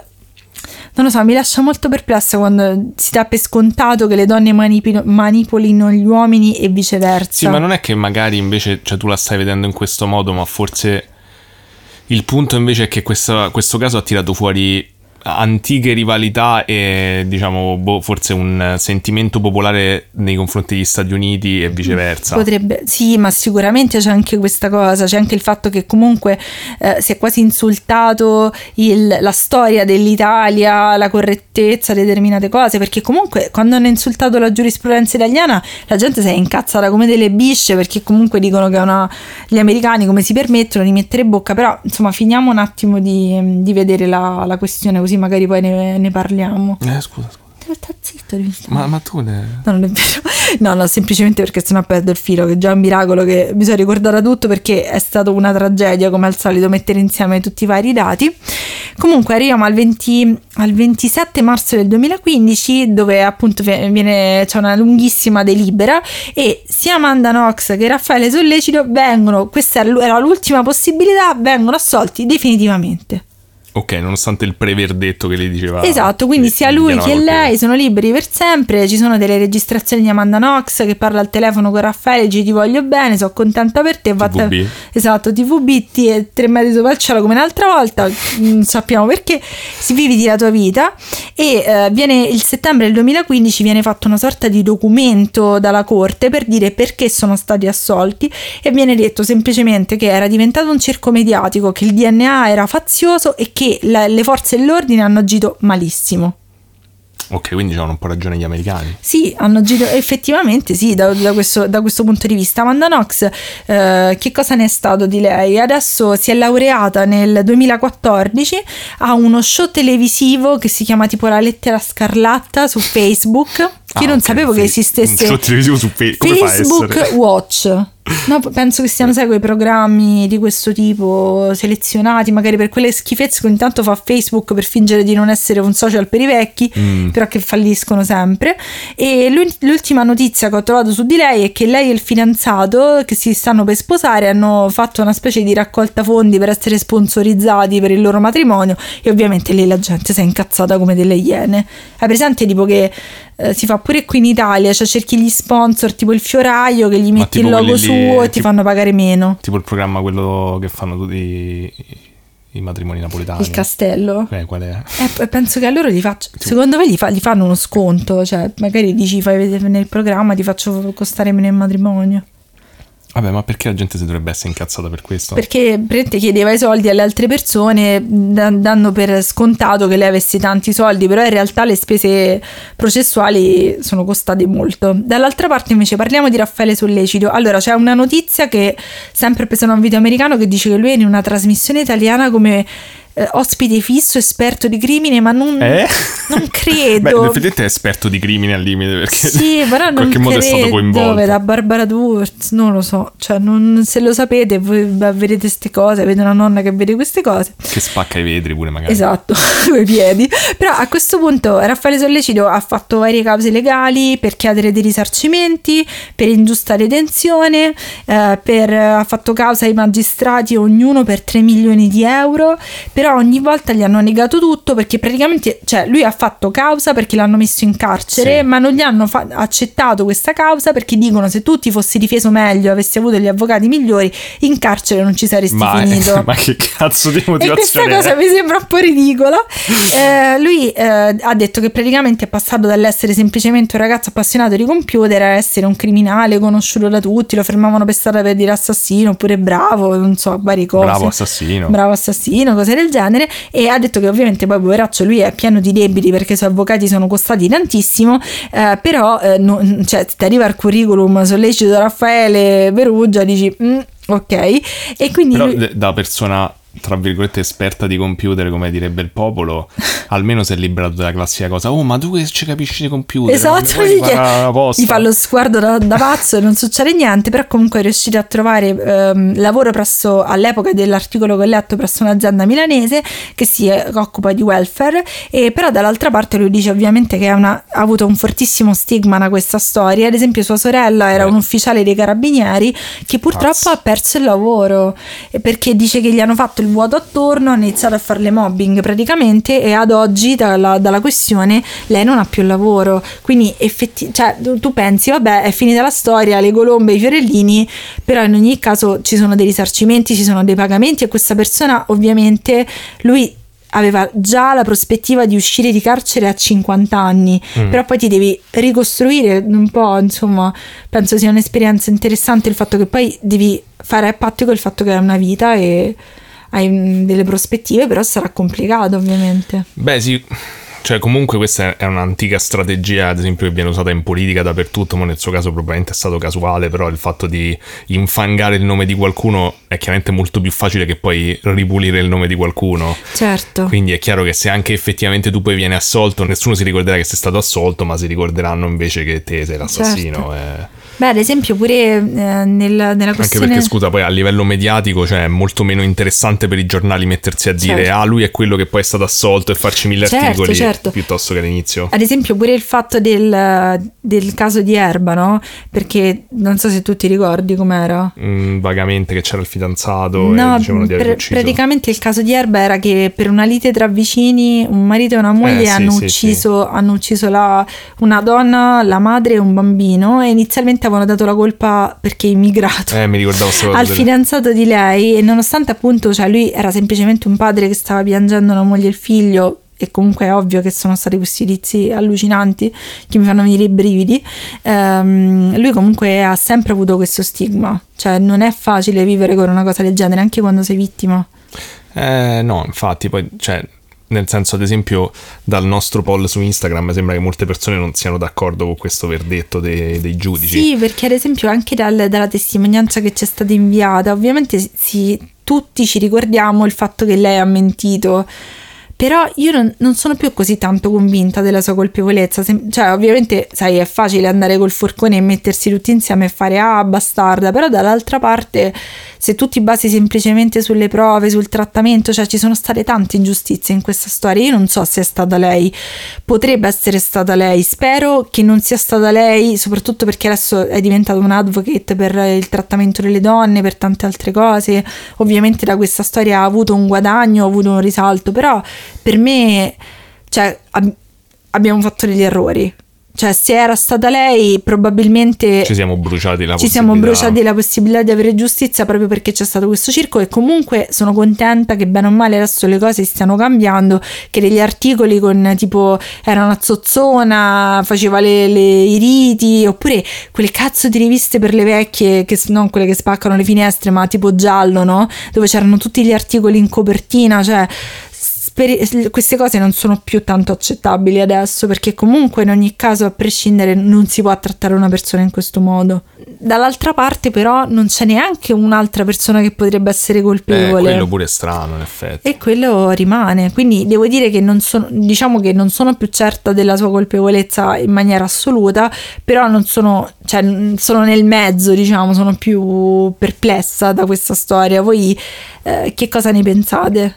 non lo so, mi lascia molto perplessa quando si dà per scontato che le donne manipino, manipolino gli uomini e viceversa. Sì, ma non è che magari invece cioè, tu la stai vedendo in questo modo, ma forse il punto invece è che questa, questo caso ha tirato fuori antiche rivalità e diciamo boh, forse un sentimento popolare nei confronti degli Stati Uniti e viceversa. Potrebbe, sì, ma sicuramente c'è anche questa cosa, c'è anche il fatto che comunque eh, si è quasi insultato il, la storia dell'Italia, la correttezza determinate cose, perché comunque quando hanno insultato la giurisprudenza italiana la gente si è incazzata come delle bisce perché comunque dicono che una, gli americani come si permettono di mettere bocca, però insomma finiamo un attimo di, di vedere la, la questione così così magari poi ne, ne parliamo. Eh, scusa, scusa. Sta zitto, devi stare. Ma, ma tu ne... No, non è vero. No, no, semplicemente perché sennò perdo il filo, che è già un miracolo che bisogna ricordare tutto perché è stata una tragedia, come al solito, mettere insieme tutti i vari dati. Comunque arriviamo al, 20, al 27 marzo del 2015, dove appunto viene, c'è una lunghissima delibera e sia Amanda Knox che Raffaele Sollecito vengono, questa era l'ultima possibilità, vengono assolti definitivamente. Ok, nonostante il preverdetto che lei diceva. Esatto, quindi sia lui che lei sono liberi per sempre. Ci sono delle registrazioni di Amanda Knox che parla al telefono con Raffaele, dice ti voglio bene, sono contenta per te. TVB. Esatto, TVB, e tre metri sopra il cielo come un'altra volta, non sappiamo perché, si vivi la tua vita. E eh, viene, il settembre del 2015 viene fatto una sorta di documento dalla corte per dire perché sono stati assolti e viene detto semplicemente che era diventato un circo mediatico, che il DNA era fazioso e che che la, le forze dell'ordine hanno agito malissimo. Ok, quindi hanno un po' ragione gli americani. Sì, hanno agito effettivamente, sì, da, da, questo, da questo, punto di vista. Amanda Knox, eh, che cosa ne è stato di lei? Adesso si è laureata nel 2014, ha uno show televisivo che si chiama tipo La lettera scarlatta su Facebook, che ah, io non okay, sapevo che esistesse. Un show televisivo su fe- Facebook Watch. No, penso che siano, sai, quei programmi di questo tipo selezionati, magari per quelle schifezze che ogni tanto fa Facebook per fingere di non essere un social per i vecchi, mm. però che falliscono sempre. E l'ultima notizia che ho trovato su di lei è che lei e il fidanzato, che si stanno per sposare, hanno fatto una specie di raccolta fondi per essere sponsorizzati per il loro matrimonio e ovviamente lì la gente si è incazzata come delle iene. Hai presente tipo che eh, si fa pure qui in Italia, cioè cerchi gli sponsor tipo il fioraio che gli metti il logo suo e ti fanno pagare meno. Tipo il programma quello che fanno tutti i matrimoni napoletani. Il castello? Eh, qual è? Eh, penso che a loro gli faccio. Secondo me gli, fa, gli, fanno uno sconto. Cioè, magari dici fai vedere nel programma, ti faccio costare meno il matrimonio. Vabbè, ma perché la gente si dovrebbe essere incazzata per questo? Perché Prete chiedeva i soldi alle altre persone dando per scontato che lei avesse tanti soldi, però in realtà le spese processuali sono costate molto. Dall'altra parte invece parliamo di Raffaele Sollecito. Allora c'è una notizia che sempre presa da un video americano che dice che lui è in una trasmissione italiana come eh, ospite fisso, esperto di crimine, ma non, eh? non credo. Beh, effettivamente è esperto di crimine al limite perché sì, però in qualche modo è stato coinvolto. Da Barbara Durst, non lo so, cioè non, se lo sapete, voi vedete queste cose, vede una nonna che vede queste cose. Che spacca i vetri pure magari. Esatto, con i piedi. Però a questo punto Raffaele Sollecito ha fatto varie cause legali per chiedere dei risarcimenti, per ingiusta detenzione, eh, per, ha fatto causa ai magistrati ognuno per 3 milioni di euro, per però ogni volta gli hanno negato tutto perché praticamente, cioè lui ha fatto causa perché l'hanno messo in carcere, sì. ma non gli hanno fa- accettato questa causa perché dicono se tu ti fossi difeso meglio, avessi avuto gli avvocati migliori, in carcere non ci saresti ma, finito. ma che cazzo di motivazione? E questa cosa mi sembra un po' ridicola. Eh, lui eh, ha detto che praticamente è passato dall'essere semplicemente un ragazzo appassionato di computer a essere un criminale conosciuto da tutti, lo fermavano per strada per dire assassino oppure bravo, non so, varie cose. Bravo assassino. Bravo assassino, cose del genere e ha detto che ovviamente poi poveraccio lui è pieno di debiti perché i suoi avvocati sono costati tantissimo eh, però eh, no, cioè, ti arriva il curriculum sollecito Raffaele Perugia dici mm, ok. E quindi però lui... da persona tra virgolette esperta di computer come direbbe il popolo almeno si è liberato dalla classica cosa oh ma tu che ci capisci di computer esatto gli, gli fa lo sguardo da, da pazzo e non succede niente però comunque è riuscito a trovare ehm, lavoro presso all'epoca dell'articolo che ho letto presso un'azienda milanese che si occupa di welfare e però dall'altra parte lui dice ovviamente che una, ha avuto un fortissimo stigma da questa storia ad esempio sua sorella era eh. un ufficiale dei carabinieri che purtroppo Pazzo. ha perso il lavoro perché dice che gli hanno fatto il vuoto attorno, ha iniziato a farle mobbing praticamente e ad oggi dalla, dalla questione lei non ha più lavoro. Quindi effetti- cioè, tu, pensi, vabbè, è finita la storia, le colombe, i fiorellini, però in ogni caso ci sono dei risarcimenti, ci sono dei pagamenti e questa persona ovviamente lui aveva già la prospettiva di uscire di carcere a 50 anni, mm. però poi ti devi ricostruire un po', insomma, penso sia un'esperienza interessante il fatto che poi devi fare a patto con il fatto che è una vita e hai delle prospettive, però sarà complicato ovviamente. Beh sì, cioè comunque questa è un'antica strategia, ad esempio, che viene usata in politica dappertutto, ma nel suo caso probabilmente è stato casuale, però il fatto di infangare il nome di qualcuno è chiaramente molto più facile che poi ripulire il nome di qualcuno. Certo. Quindi è chiaro che se anche effettivamente tu poi vieni assolto, nessuno si ricorderà che sei stato assolto, ma si ricorderanno invece che te sei l'assassino. Certo. Eh. Beh, ad esempio, pure eh, nel, nella questione. Anche perché, scusa, poi a livello mediatico, cioè, è molto meno interessante per i giornali mettersi a dire, certo. ah, lui è quello che poi è stato assolto e farci mille certo, articoli certo. Piuttosto che all'inizio. Ad esempio, pure il fatto del, del, caso di Erba, no? Perché non so se tu ti ricordi com'era. Mm, vagamente che c'era il fidanzato no, e dicevano di aver pr-. Praticamente il caso di Erba era che per una lite tra vicini, un marito e una moglie eh, hanno, sì, ucciso, sì. hanno ucciso la, una donna, la madre e un bambino e inizialmente avevano dato la colpa perché immigrato eh, mi ricordavo al fidanzato di lei e nonostante appunto cioè lui era semplicemente un padre che stava piangendo la moglie e il figlio e comunque è ovvio che sono stati questi inizi allucinanti che mi fanno venire i brividi ehm, lui comunque ha sempre avuto questo stigma cioè non è facile vivere con una cosa del genere anche quando sei vittima eh, no infatti poi cioè nel senso, ad esempio, dal nostro poll su Instagram sembra che molte persone non siano d'accordo con questo verdetto dei, dei giudici. Sì, perché ad esempio anche dal, dalla testimonianza che ci è stata inviata, ovviamente sì, tutti ci ricordiamo il fatto che lei ha mentito però io non, non, sono più così tanto convinta della sua colpevolezza. Sem- cioè, ovviamente, sai, è facile andare col forcone e mettersi tutti insieme e fare ah, bastarda, però dall'altra parte, se tu ti basi semplicemente sulle prove, sul trattamento, cioè ci sono state tante ingiustizie in questa storia. Io non so se è stata lei, potrebbe essere stata lei. Spero che non sia stata lei, soprattutto perché adesso è diventata un advocate per il trattamento delle donne, per tante altre cose. Ovviamente da questa storia ha avuto un guadagno, ha avuto un risalto, però per me, cioè, ab- abbiamo fatto degli errori. Cioè, se era stata lei, probabilmente ci siamo bruciati la ci siamo bruciati la possibilità di avere giustizia proprio perché c'è stato questo circo. E comunque sono contenta che bene o male adesso le cose stiano cambiando. Che degli articoli con tipo era una zozzona, faceva le, le, i riti, oppure quelle cazzo di riviste per le vecchie, che non quelle che spaccano le finestre, ma tipo giallo, no? Dove c'erano tutti gli articoli in copertina, cioè per, queste cose non sono più tanto accettabili adesso perché comunque in ogni caso a prescindere non si può trattare una persona in questo modo. Dall'altra parte però non c'è neanche un'altra persona che potrebbe essere colpevole. Eh, quello pure è strano in effetti. E quello rimane, quindi devo dire che non sono, diciamo che non sono più certa della sua colpevolezza in maniera assoluta, però non sono, cioè sono nel mezzo diciamo, sono più perplessa da questa storia. Voi eh, che cosa ne pensate?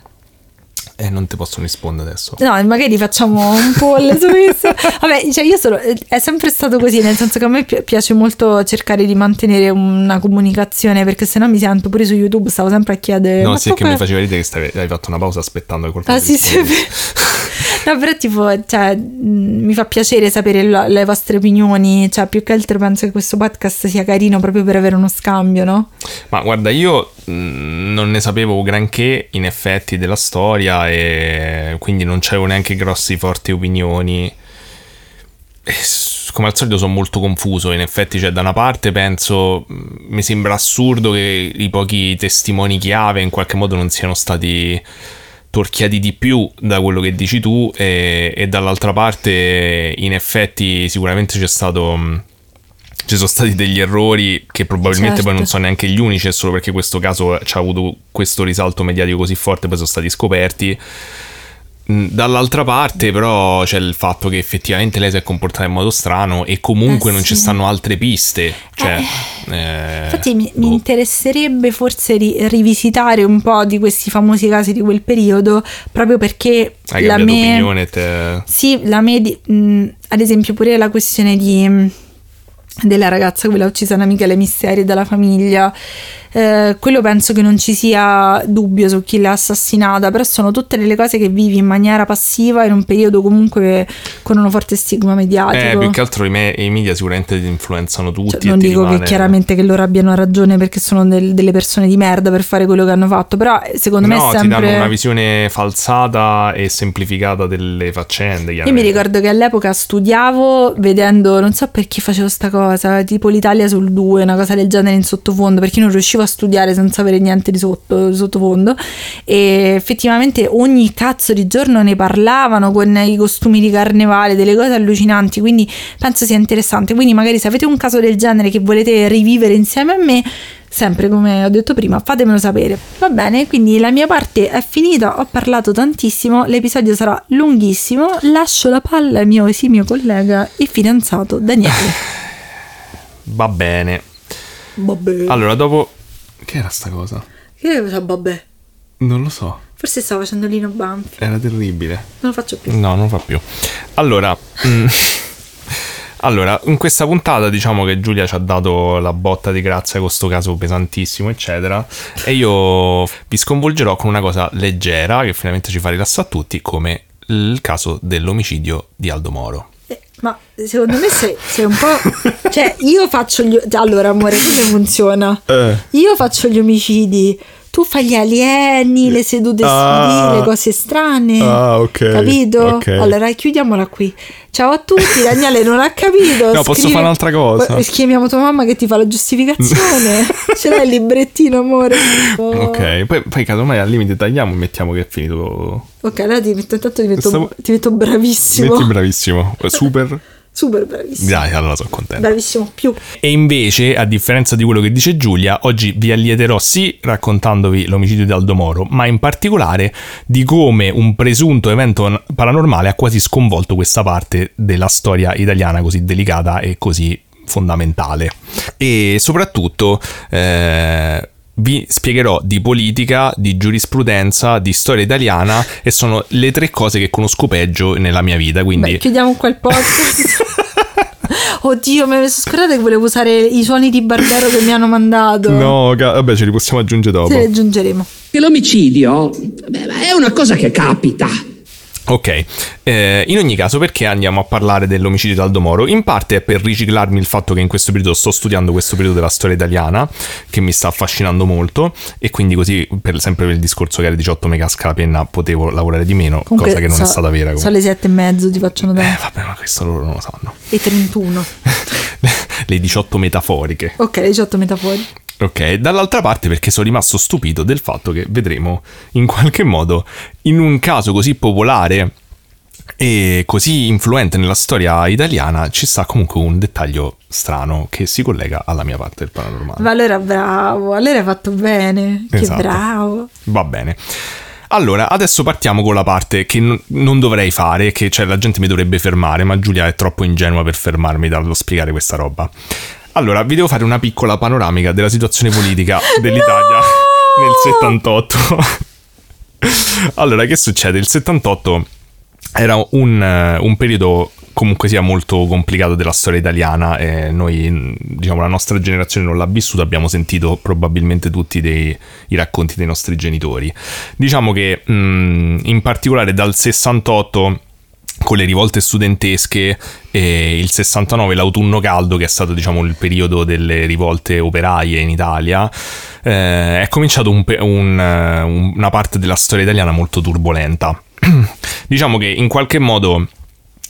Eh, non ti posso rispondere adesso. No, magari facciamo un poll su questo. Vabbè, cioè io sono, è sempre stato così, nel senso che a me piace molto cercare di mantenere una comunicazione, perché sennò mi sento pure su YouTube, stavo sempre a chiedere... No, sì, che mi faceva ridere che stavi, hai fatto una pausa aspettando qualcuno Ah, sì, sì. no, però tipo, cioè, mi fa piacere sapere la, le vostre opinioni, cioè più che altro penso che questo podcast sia carino proprio per avere uno scambio, no? Ma guarda, io mh, non ne sapevo granché in effetti della storia e quindi non c'avevo neanche grossi forti opinioni. E, come al solito sono molto confuso, in effetti, cioè da una parte penso mi sembra assurdo che i pochi testimoni chiave in qualche modo non siano stati torchiati di più da quello che dici tu e, e dall'altra parte in effetti sicuramente c'è stato ci sono stati degli errori che probabilmente certo. poi non sono neanche gli unici, è solo perché questo caso ci ha avuto questo risalto mediatico così forte, poi sono stati scoperti. Dall'altra parte, però, c'è il fatto che effettivamente lei si è comportata in modo strano e comunque eh non ci stanno altre piste. Cioè, eh, eh, infatti, mi, boh. mi, interesserebbe forse ri- rivisitare un po' di questi famosi casi di quel periodo, proprio perché Hai la me. opinione te... Sì, la me. Di, mh, ad esempio, pure la questione di della ragazza quella uccisa da Michele Misteri dalla famiglia eh, quello penso che non ci sia dubbio su chi l'ha assassinata, però sono tutte delle cose che vivi in maniera passiva in un periodo comunque con uno forte stigma mediatico. Eh, più che altro i, me- i media sicuramente ti influenzano tutti. Cioè, non dico rimane... che chiaramente che loro abbiano ragione perché sono del- delle persone di merda per fare quello che hanno fatto, però eh, secondo no, me è sempre... ti danno una visione falsata e semplificata delle faccende. Io mi ricordo che all'epoca studiavo vedendo, non so perché facevo sta cosa, tipo l'Italia sul 2, una cosa del genere in sottofondo, perché non riuscivo a studiare senza avere niente di, sotto, sottofondo e effettivamente ogni cazzo di giorno ne parlavano con i costumi di carnevale, delle cose allucinanti, quindi penso sia interessante. Quindi magari se avete un caso del genere che volete rivivere insieme a me, sempre come ho detto prima, fatemelo sapere. Va bene, quindi la mia parte è finita, ho parlato tantissimo, l'episodio sarà lunghissimo, lascio la palla al mio esimio collega e fidanzato Daniele. Va bene. Vabbè. Allora, dopo che era sta cosa? Che era vabbè? Non lo so. Forse stava facendo Lino Banfi. Era terribile. Non lo faccio più. No, non lo fa più. Allora, mm, allora, in questa puntata diciamo che Giulia ci ha dato la botta di grazia con questo caso pesantissimo, eccetera. E io vi sconvolgerò con una cosa leggera che finalmente ci fa rilassare a tutti, come il caso dell'omicidio di Aldo Moro. Ma secondo me sei, sei, un po'. Cioè, io faccio gli. Allora, amore, come funziona? Eh. Io faccio gli omicidi tu fai gli alieni, le sedute ah, le cose strane. Ah, ok. Capito? Okay. Allora chiudiamola qui. Ciao a tutti, Daniele non ha capito. No, Scrive... posso fare un'altra cosa. Chiamiamo tua mamma che ti fa la giustificazione. Ce l'hai il librettino, amore. Oh. Ok, poi, poi casomai al limite tagliamo e mettiamo che è finito. Ok, allora ti metto, intanto ti metto, Stavo... ti metto bravissimo. Metti bravissimo, super. Super bravissimo. Dai, allora sono contento. Bravissimo, più. E invece, a differenza di quello che dice Giulia, oggi vi allieterò sì raccontandovi l'omicidio di Aldo Moro, ma in particolare di come un presunto evento paranormale ha quasi sconvolto questa parte della storia italiana così delicata e così fondamentale. E soprattutto... Eh, vi spiegherò di politica, di giurisprudenza, di storia italiana e sono le tre cose che conosco peggio nella mia vita. Quindi... Beh, chiudiamo quel podcast. Oddio, mi avevo scordato che volevo usare i suoni di Barbero che mi hanno mandato. No, vabbè, ce li possiamo aggiungere dopo. Ce li aggiungeremo. Che l'omicidio beh, è una cosa che capita. Ok, eh, in ogni caso perché andiamo a parlare dell'omicidio di Aldo Moro? In parte è per riciclarmi il fatto che in questo periodo sto studiando questo periodo della storia italiana che mi sta affascinando molto e quindi così per, sempre per il discorso che alle 18 mi casca la penna potevo lavorare di meno, comunque, cosa che non so, è stata vera. Comunque. Sono le 7 e mezzo ti facciano dare. Eh vabbè ma questo loro non lo sanno. E 31. le 18 metaforiche. Ok, le 18 metaforiche. Ok, dall'altra parte perché sono rimasto stupito del fatto che vedremo in qualche modo in un caso così popolare e così influente nella storia italiana ci sta comunque un dettaglio strano che si collega alla mia parte del paranormale. Ma allora bravo, allora hai fatto bene, esatto. che bravo. Va bene. Allora, adesso partiamo con la parte che n- non dovrei fare, che cioè, la gente mi dovrebbe fermare, ma Giulia è troppo ingenua per fermarmi dallo spiegare questa roba. Allora, vi devo fare una piccola panoramica della situazione politica dell'Italia no! nel 78. allora, che succede? Il 78 era un, un periodo comunque sia molto complicato della storia italiana e noi, diciamo, la nostra generazione non l'ha vissuto, abbiamo sentito probabilmente tutti dei, i racconti dei nostri genitori. Diciamo che mh, in particolare dal 68 con le rivolte studentesche e il 69, l'autunno caldo, che è stato diciamo il periodo delle rivolte operaie in Italia, eh, è cominciato un, un, una parte della storia italiana molto turbolenta. diciamo che in qualche modo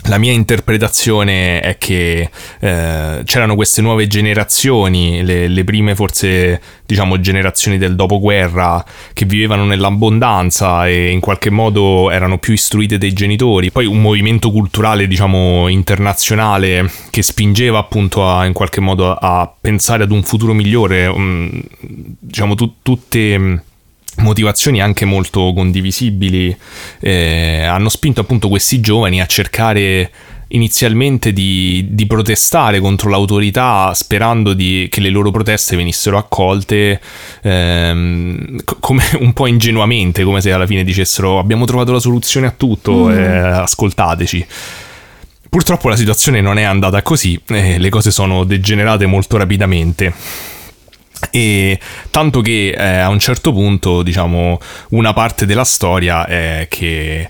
la mia interpretazione è che eh, c'erano queste nuove generazioni, le, le, prime forse diciamo generazioni del dopoguerra che vivevano nell'abbondanza e in qualche modo erano più istruite dei genitori, poi un movimento culturale diciamo internazionale che spingeva appunto a, in qualche modo a pensare ad un futuro migliore, um, diciamo tu, tutte motivazioni anche molto condivisibili eh, hanno spinto appunto questi giovani a cercare inizialmente di, di protestare contro l'autorità sperando di, che le loro proteste venissero accolte ehm, come un po' ingenuamente come se alla fine dicessero abbiamo trovato la soluzione a tutto mm. eh, ascoltateci purtroppo la situazione non è andata così eh, le cose sono degenerate molto rapidamente e tanto che eh, a un certo punto, diciamo, una parte della storia è che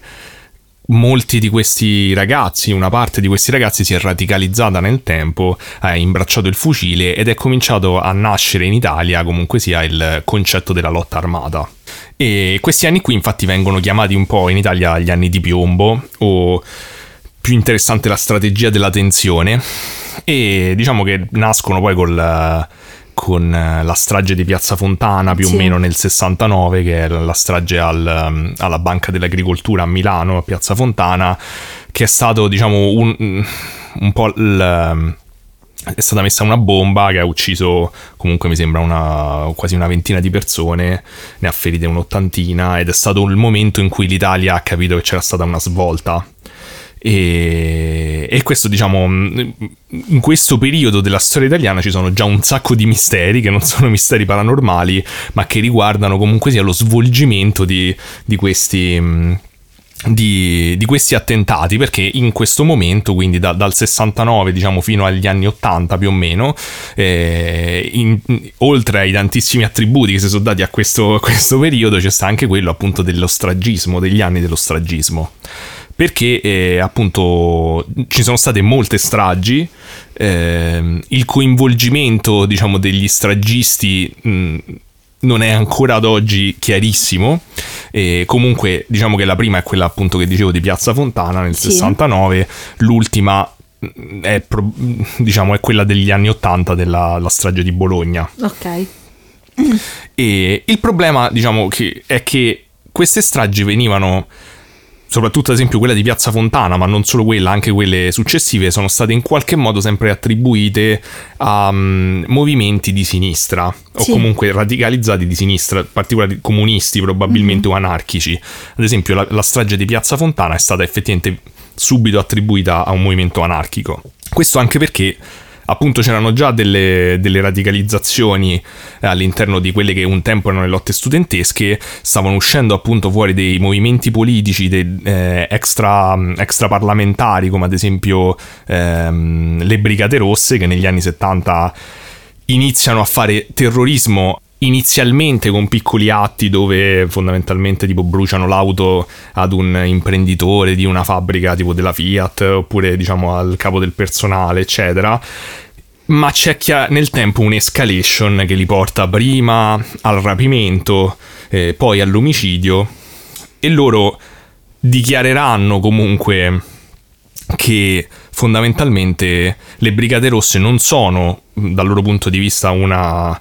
molti di questi ragazzi, una parte di questi ragazzi si è radicalizzata nel tempo, ha imbracciato il fucile ed è cominciato a nascere in Italia comunque sia il concetto della lotta armata. E questi anni qui infatti vengono chiamati un po' in Italia gli anni di piombo o più interessante la strategia della tensione e diciamo che nascono poi col con eh, la strage di Piazza Fontana più sì. o meno nel 69, che è la strage al, um, alla Banca dell'Agricoltura a Milano, a Piazza Fontana, che è stato diciamo un, un po' il um, è stata messa una bomba che ha ucciso comunque mi sembra una, quasi una ventina di persone, ne ha ferite un'ottantina ed è stato il momento in cui l'Italia ha capito che c'era stata una svolta e, e, questo, diciamo, in questo periodo della storia italiana ci sono già un sacco di misteri che non sono misteri paranormali, ma che riguardano comunque sia lo svolgimento di, di questi. Di, di, questi attentati perché in questo momento quindi da, dal 69 diciamo fino agli anni 80 più o meno eh, in, oltre ai tantissimi attributi che si sono dati a questo, a questo periodo c'è sta anche quello appunto dello stragismo degli anni dello stragismo perché eh, appunto ci sono state molte stragi, eh, il coinvolgimento diciamo degli stragisti mh, non è ancora ad oggi chiarissimo. E comunque, diciamo che la prima è quella appunto che dicevo di Piazza Fontana nel sì. 69, l'ultima è, diciamo, è quella degli anni 80 della strage di Bologna. Ok. E il problema, diciamo, che è che queste stragi venivano soprattutto ad esempio quella di Piazza Fontana, ma non solo quella, anche quelle successive, sono state in qualche modo sempre attribuite a um, movimenti di sinistra, sì. o comunque radicalizzati di sinistra, particolari comunisti probabilmente mm-hmm. o anarchici. Ad esempio la, la strage di Piazza Fontana è stata effettivamente subito attribuita a un movimento anarchico. Questo anche perché appunto c'erano già delle, delle radicalizzazioni eh, all'interno di quelle che un tempo erano le lotte studentesche, stavano uscendo appunto fuori dei movimenti politici dei, eh, extra, extra, parlamentari come ad esempio ehm, le Brigate Rosse che negli anni 70 iniziano a fare terrorismo inizialmente con piccoli atti dove fondamentalmente tipo bruciano l'auto ad un imprenditore di una fabbrica tipo della Fiat oppure diciamo al capo del personale eccetera. Ma c'è nel tempo un'escalation che li porta prima al rapimento eh, poi all'omicidio e loro dichiareranno comunque che fondamentalmente le Brigate Rosse non sono dal loro punto di vista una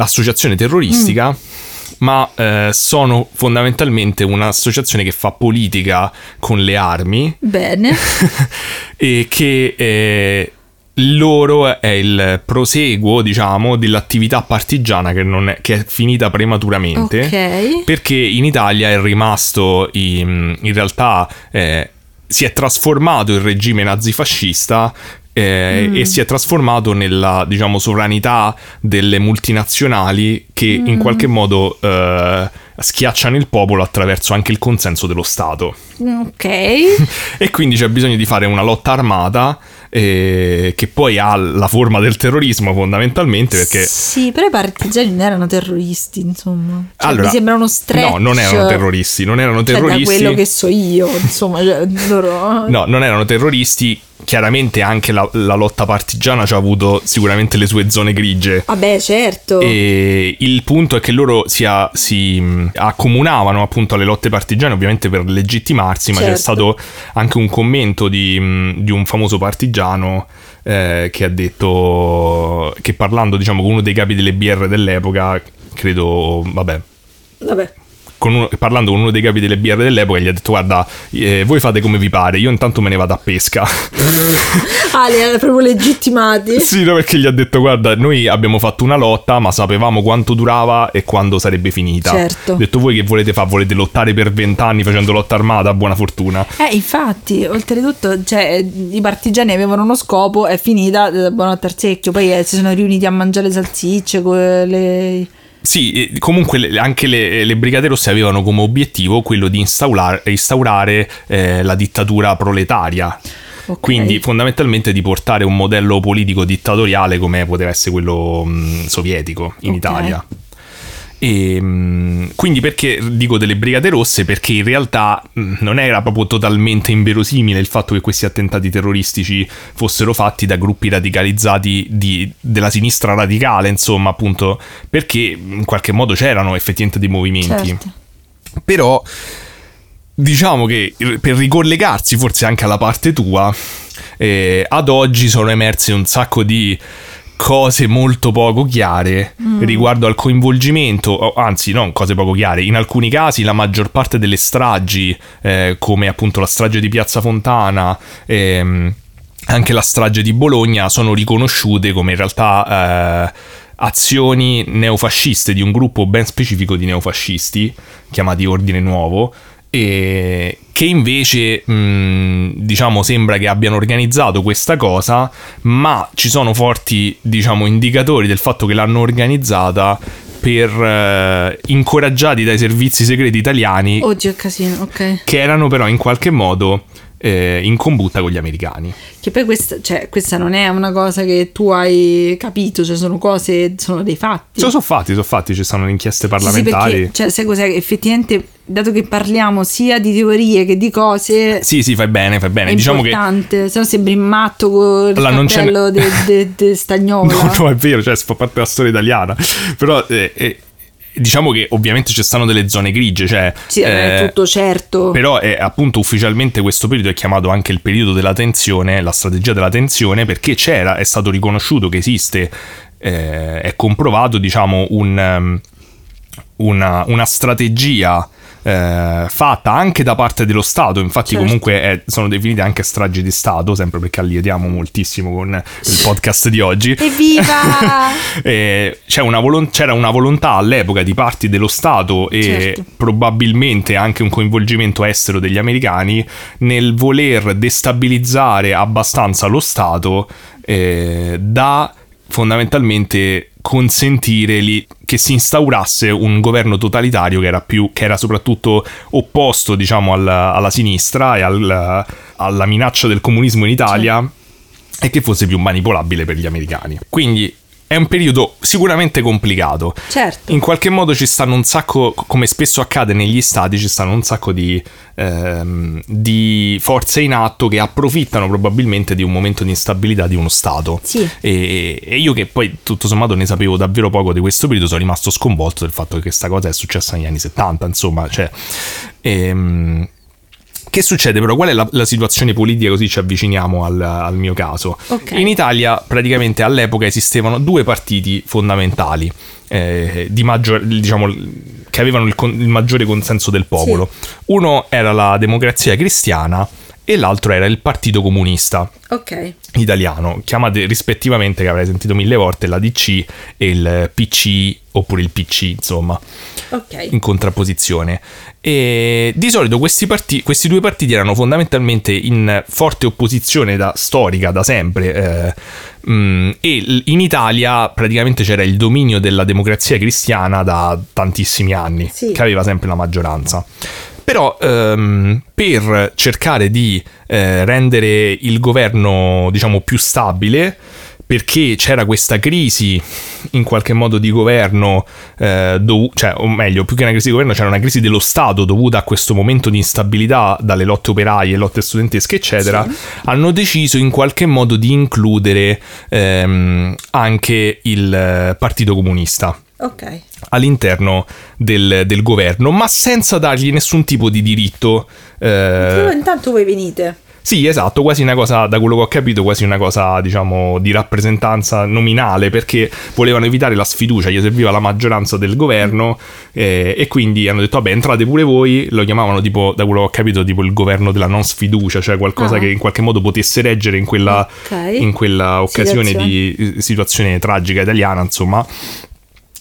associazione terroristica, mm. ma eh, sono fondamentalmente un'associazione che fa politica con le armi. Bene. e che eh, loro è il proseguo, diciamo, dell'attività partigiana che, è, che è, finita prematuramente. Ok. Perché in Italia è rimasto in, in realtà. Eh, si è trasformato il regime nazifascista eh, mm. e si è trasformato nella diciamo sovranità delle multinazionali che mm. in qualche modo eh, schiacciano il popolo attraverso anche il consenso dello Stato. Ok. e quindi c'è bisogno di fare una lotta armata eh, che poi ha la forma del terrorismo fondamentalmente perché... Sì, però i partigiani non erano terroristi, insomma. Cioè, allora, mi sembra uno stretch. No, non erano terroristi, non erano terroristi. Cioè, da quello che so io, insomma, cioè, loro... No, non erano terroristi, chiaramente anche la, la, lotta partigiana ci ha avuto sicuramente le sue zone grigie. Vabbè, certo. E il punto è che loro si, a, si accomunavano appunto alle lotte partigiane, ovviamente per legittimarsi, ma certo. c'è stato anche un commento di, di un famoso partigiano eh, che ha detto che parlando diciamo con uno dei capi delle BR dell'epoca, credo, vabbè. Vabbè con uno, parlando con uno dei capi delle BR dell'epoca, gli ha detto: Guarda, eh, voi fate come vi pare, io intanto me ne vado a pesca. ah, li hanno proprio legittimati. sì, no, perché gli ha detto: Guarda, noi abbiamo fatto una lotta, ma sapevamo quanto durava e quando sarebbe finita. Certo. Ha detto: Voi che volete fare? Volete lottare per vent'anni facendo lotta armata? Buona fortuna. Eh, infatti, oltretutto, cioè, i partigiani avevano uno scopo, è finita, eh, buonanotte al secchio. Poi eh, si sono riuniti a mangiare salsicce, le sì, comunque anche le, le, Brigate Rosse avevano come obiettivo quello di instaurare, instaurare eh, la dittatura proletaria. Okay. Quindi fondamentalmente di portare un modello politico dittatoriale come poteva essere quello mh, sovietico in okay. Italia. E, ehm, quindi perché dico delle Brigate Rosse? Perché in realtà non era proprio totalmente inverosimile il fatto che questi attentati terroristici fossero fatti da gruppi radicalizzati di, della sinistra radicale, insomma, appunto, perché in qualche modo c'erano effettivamente dei movimenti. Certo. Però diciamo che per ricollegarsi forse anche alla parte tua, eh, ad oggi sono emerse un sacco di cose molto poco chiare mm. riguardo al coinvolgimento, anzi non cose poco chiare, in alcuni casi la maggior parte delle stragi, eh, come appunto la strage di Piazza Fontana, ehm, anche la strage di Bologna, sono riconosciute come in realtà... Eh, azioni neofasciste di un gruppo ben specifico di neofascisti chiamati Ordine Nuovo e che invece mh, diciamo sembra che abbiano organizzato questa cosa ma ci sono forti diciamo indicatori del fatto che l'hanno organizzata per eh, incoraggiati dai servizi segreti italiani Oddio, casino, ok. che erano però in qualche modo eh, in combutta con gli americani. Che poi questa, cioè, questa, non è una cosa che tu hai capito, cioè sono cose, sono dei fatti. Sono, sono fatti, sono fatti, ci sono inchieste parlamentari. Sì, perché, cioè, sai cos'è? Effettivamente, dato che parliamo sia di teorie che di cose... Sì, sì, fai bene, fai bene. È diciamo importante, che... se no sembri matto con il allora, cappello di de, de, Stagnola. No, no, è vero, cioè, fa parte della storia italiana. Però... Eh, eh, diciamo che ovviamente ci stanno delle zone grigie, cioè... Sì, eh, è tutto certo. Però è appunto ufficialmente questo periodo è chiamato anche il periodo della tensione, la strategia della tensione, perché c'era, è stato riconosciuto che esiste, eh, è comprovato, diciamo, un, um, una, una strategia eh, fatta anche da parte dello Stato, infatti certo. comunque è, sono definite anche stragi di Stato, sempre perché allietiamo moltissimo con il podcast di oggi. Evviva! eh, una volon- c'era una volontà all'epoca di parti dello Stato e certo. probabilmente anche un coinvolgimento estero degli americani nel voler destabilizzare abbastanza lo Stato eh, da fondamentalmente consentire li, che si instaurasse un governo totalitario che era, più, che era soprattutto opposto diciamo alla, alla sinistra e al, alla minaccia del comunismo in Italia sì. e che fosse più manipolabile per gli americani. Quindi è un periodo sicuramente complicato. Certo. In qualche modo ci stanno un sacco, come spesso accade negli stati, ci stanno un sacco di, ehm, di forze in atto che approfittano probabilmente di un momento di instabilità di uno stato. Sì. E, e io che poi tutto sommato ne sapevo davvero poco di questo periodo sono rimasto sconvolto del fatto che questa cosa è successa negli anni 70, insomma, cioè... Ehm, che succede però? Qual è la, la, situazione politica così ci avviciniamo al, al mio caso? Okay. In Italia praticamente all'epoca esistevano due partiti fondamentali eh, di maggior, diciamo, che avevano il, il, maggiore consenso del popolo. Sì. Uno era la democrazia cristiana e l'altro era il Partito Comunista okay. Italiano, chiamate rispettivamente, che avrei sentito mille volte, la DC e il PC oppure il PC, insomma, okay. in contrapposizione. E di solito questi, parti- questi, due partiti erano fondamentalmente in forte opposizione da, storica da sempre. Eh, mh, mm, e in Italia praticamente c'era il dominio della democrazia cristiana da tantissimi anni, sì. che aveva sempre la maggioranza. Però ehm, per cercare di eh, rendere il governo, diciamo, più stabile, perché c'era questa crisi in qualche modo di governo, eh, dov- cioè, o meglio, più che una crisi di governo, c'era una crisi dello Stato dovuta a questo momento di instabilità dalle lotte operaie, lotte studentesche, eccetera, sì. hanno deciso in qualche modo di includere ehm, anche il Partito Comunista. Ok all'interno del, del, governo, ma senza dargli nessun tipo di diritto. Eh... Intanto voi venite. Sì, esatto, quasi una cosa, da quello che ho capito, quasi una cosa, diciamo, di rappresentanza nominale, perché volevano evitare la sfiducia, gli serviva la maggioranza del governo eh, e quindi hanno detto, vabbè, entrate pure voi, lo chiamavano tipo, da quello che ho capito, tipo il governo della non sfiducia, cioè qualcosa ah. che in qualche modo potesse reggere in quella, okay. in quella occasione situazione. di situazione tragica italiana, insomma.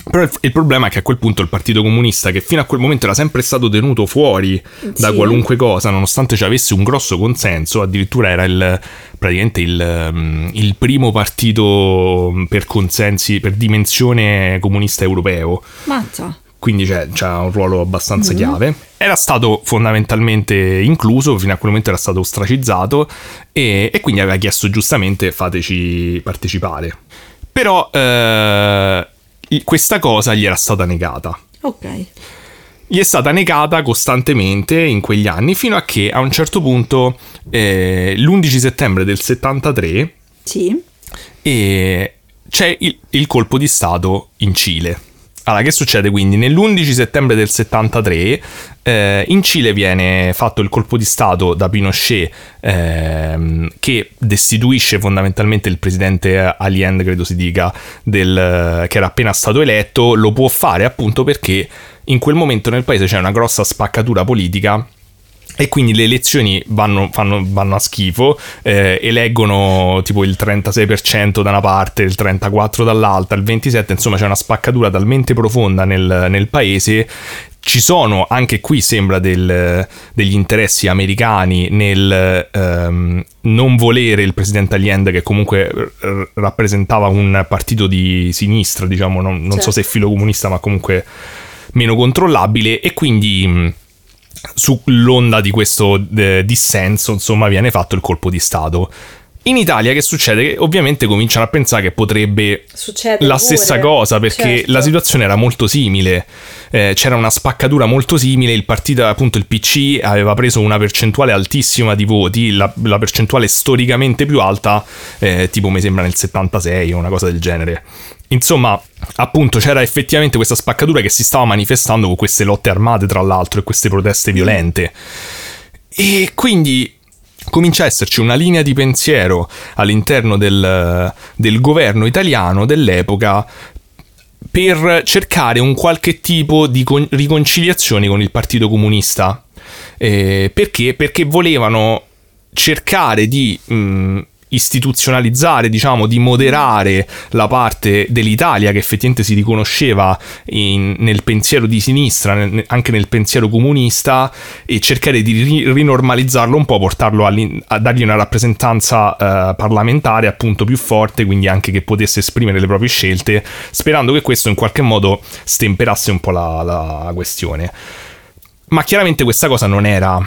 Però il, il, problema è che a quel punto il Partito Comunista, che fino a quel momento era sempre stato tenuto fuori sì. da qualunque cosa, nonostante ci avesse un grosso consenso, addirittura era il, praticamente il, mm, il primo partito per consensi, per dimensione comunista europeo. Mazza quindi c'è, c'ha un ruolo abbastanza mm. chiave. Era stato fondamentalmente incluso, fino a quel momento era stato ostracizzato e, e quindi aveva chiesto giustamente fateci partecipare. Però eh, questa cosa gli era stata negata. Ok. Gli è stata negata costantemente in quegli anni fino a che a un certo punto, eh, l'11 settembre del 73, sì. eh, c'è il, il colpo di Stato in Cile. Allora, che succede quindi? Nell'11 settembre del 73 eh, in Cile viene fatto il colpo di Stato da Pinochet ehm, che destituisce fondamentalmente il presidente Allende, credo si dica, del, che era appena stato eletto, lo può fare appunto perché in quel momento nel paese c'è una grossa spaccatura politica e quindi le elezioni vanno, fanno, vanno a schifo, eh, eleggono tipo il 36% da una parte, il 34% dall'altra, il 27%, insomma c'è una spaccatura talmente profonda nel, nel paese ci sono anche qui sembra del, degli interessi americani nel ehm, non volere il presidente Allende che comunque r- rappresentava un partito di sinistra diciamo non, non certo. so se filo comunista ma comunque meno controllabile e quindi sull'onda di questo eh, dissenso, insomma, viene fatto il colpo di Stato. In Italia che succede? Che ovviamente cominciano a pensare che potrebbe Succede la pure. stessa cosa perché certo. la situazione era molto simile, eh, c'era una spaccatura molto simile, il partito appunto il PC aveva preso una percentuale altissima di voti, la, la percentuale storicamente più alta, eh, tipo mi sembra nel 76 o una cosa del genere. Insomma, appunto c'era effettivamente questa spaccatura che si stava manifestando con queste lotte armate tra l'altro e queste proteste violente. E quindi comincia a esserci una linea di pensiero all'interno del, del governo italiano dell'epoca per cercare un qualche tipo di con- riconciliazione con il Partito Comunista. Eh, perché? Perché volevano cercare di mh, istituzionalizzare, diciamo, di moderare la parte dell'Italia che effettivamente si riconosceva in, nel pensiero di sinistra, nel, anche nel pensiero comunista, e cercare di ri, rinormalizzarlo un po', portarlo a dargli una rappresentanza eh, parlamentare appunto più forte, quindi anche che potesse esprimere le proprie scelte, sperando che questo in qualche modo stemperasse un po' la, la questione. Ma chiaramente questa cosa non era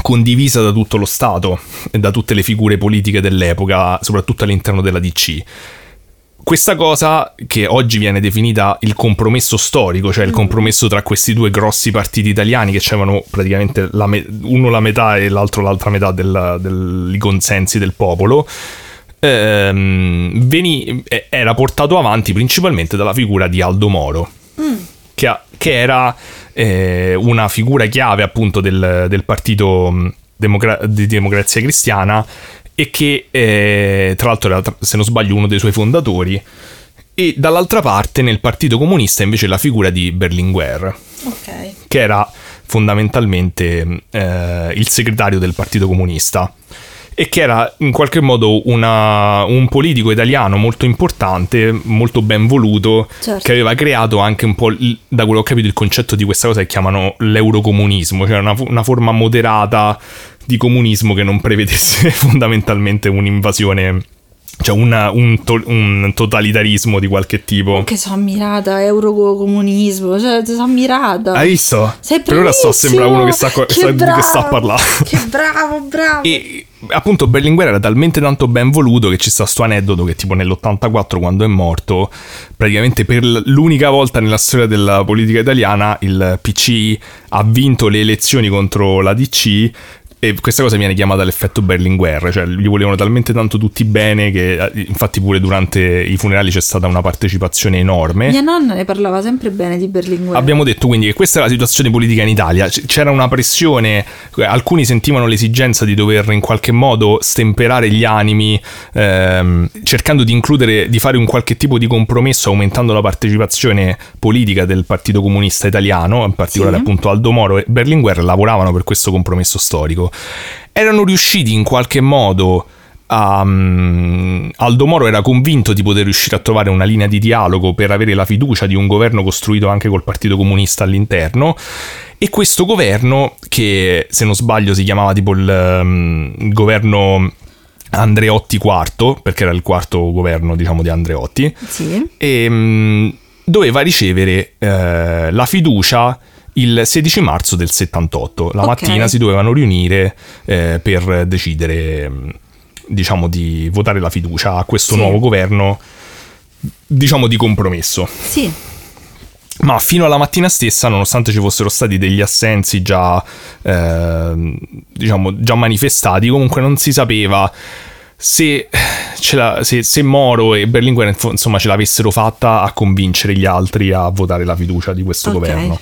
condivisa da tutto lo Stato e da tutte le figure politiche dell'epoca, soprattutto all'interno della DC. questa cosa che oggi viene definita il compromesso storico, cioè il mm. compromesso tra questi due grossi partiti italiani che avevano praticamente la me- uno la metà e l'altro l'altra metà del, dei consensi del popolo, ehm, veni- era portato avanti principalmente dalla figura di Aldo Moro, mm. che, che, era eh, una figura chiave appunto del, del partito mm, Demogra- di democrazia cristiana e che eh, tra l'altro era, se non sbaglio, uno dei suoi fondatori. E dall'altra parte nel Partito Comunista invece la figura di Berlinguer, okay. che era fondamentalmente eh, il segretario del Partito Comunista e che era in qualche modo una, un politico italiano molto importante, molto ben voluto, certo. che aveva creato anche un po', da quello che ho capito, il concetto di questa cosa che chiamano l'eurocomunismo, cioè una, una forma moderata di comunismo che non prevedesse fondamentalmente un'invasione cioè una, un, to- un, totalitarismo di qualche tipo. Che sono ammirata, eurocomunismo, cioè sono ammirata. Hai visto? Sei per ora sto sembra uno che sta, che sa, bravo, che sta a parlare. Che bravo, bravo. E appunto Berlinguer era talmente tanto ben voluto che ci sta sto aneddoto che tipo nell'84 quando è morto, praticamente per l'unica volta nella storia della politica italiana il PC ha vinto le elezioni contro la DC e questa cosa viene chiamata l'effetto Berlinguer, cioè gli volevano talmente tanto tutti bene che eh, infatti pure durante i funerali c'è stata una partecipazione enorme. Mia nonna ne parlava sempre bene di Berlinguer. Abbiamo detto quindi che questa è la situazione politica in Italia, c'era una pressione, alcuni sentivano l'esigenza di dover in qualche modo stemperare gli animi, ehm, cercando di includere, di fare un qualche tipo di compromesso aumentando la partecipazione politica del Partito Comunista Italiano, in particolare sì. appunto Aldo Moro e Berlinguer lavoravano per questo compromesso storico erano riusciti in qualche modo a, um, Aldo Moro era convinto di poter riuscire a trovare una linea di dialogo per avere la fiducia di un governo costruito anche col Partito Comunista all'interno e questo governo che se non sbaglio si chiamava tipo il, um, il governo Andreotti IV perché era il quarto governo diciamo di Andreotti sì. e um, doveva ricevere uh, la fiducia il 16 marzo del 78. La okay. mattina si dovevano riunire eh, per decidere, diciamo, di votare la fiducia a questo sì. nuovo governo, diciamo, di compromesso. Sì. Ma fino alla mattina stessa, nonostante ci fossero stati degli assensi già, eh, diciamo, già manifestati, comunque non si sapeva se, se, se, Moro e Berlinguer insomma, ce l'avessero fatta a convincere gli altri a votare la fiducia di questo okay. governo.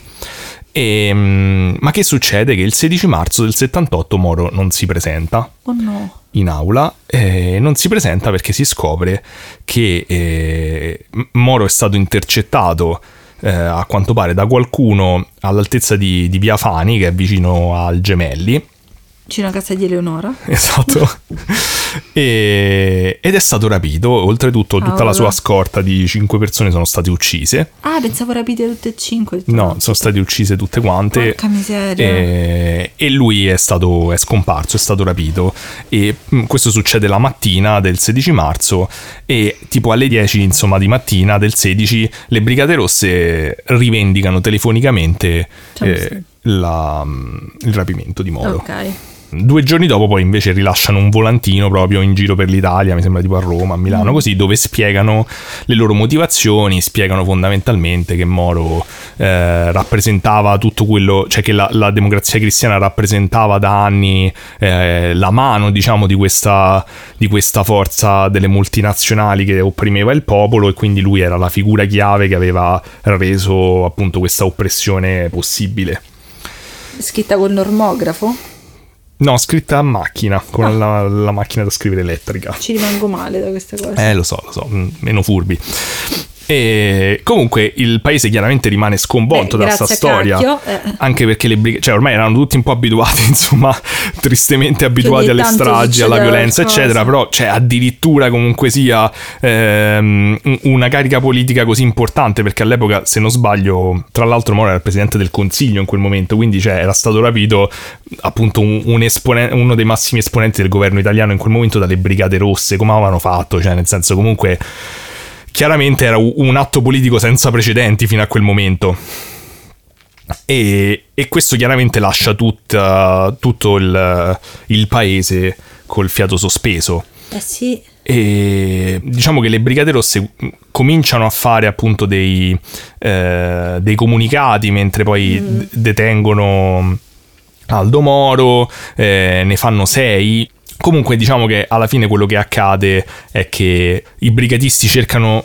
E, ehm, ma che succede? Che il 16 marzo del 78 Moro non si presenta oh no. in aula, eh, non si presenta perché si scopre che eh, Moro è stato intercettato eh, a quanto pare da qualcuno all'altezza di, di Via Fani, che è vicino al Gemelli, Vicino a casa di Eleonora. Esatto. e, ed è stato rapito. Oltretutto, tutta la sua scorta di cinque persone sono state uccise. Ah, pensavo rapite tutte e cinque. No, sono state uccise tutte quante. Porca miseria. E, e lui è stato è scomparso, è stato rapito. E mm, questo succede la mattina del 16 marzo. E tipo alle 10, insomma, di mattina del 16, le Brigate Rosse rivendicano telefonicamente eh, la, mm, il rapimento di Moro. Ok. Due giorni dopo poi invece rilasciano un volantino proprio in giro per l'Italia, mi sembra tipo a Roma, a Milano, mm. così, dove spiegano le loro motivazioni, spiegano fondamentalmente che Moro eh, rappresentava tutto quello, cioè che la, la, democrazia cristiana rappresentava da anni eh, la mano, diciamo, di questa, di questa forza delle multinazionali che opprimeva il popolo e quindi lui era la figura chiave che aveva reso appunto questa oppressione possibile. Scritta col normografo? No, scritta a macchina, con ah. la, la, macchina da scrivere elettrica. Ci rimango male da queste cose. Eh, lo so, lo so, mm, meno furbi. E comunque il paese chiaramente rimane sconvolto Beh, da questa storia. Eh. Anche perché le brigate, cioè ormai erano tutti un po' abituati, insomma, tristemente abituati alle stragi, alla violenza, eccetera. Però, cioè, addirittura comunque sia ehm, una carica politica così importante, perché all'epoca, se non sbaglio, tra l'altro Moro era il presidente del consiglio in quel momento, quindi cioè, era stato rapito appunto un, un espone- uno dei massimi esponenti del governo italiano in quel momento dalle brigate rosse. Come avevano fatto? Cioè, nel senso, comunque chiaramente era un atto politico senza precedenti fino a quel momento. E, e questo chiaramente lascia tutta, tutto il, il, paese col fiato sospeso. Eh sì. e diciamo che le Brigate Rosse cominciano a fare appunto dei, eh, dei comunicati mentre poi mm. detengono Aldo Moro, eh, ne fanno sei. Comunque diciamo che alla fine quello che accade è che i brigatisti cercano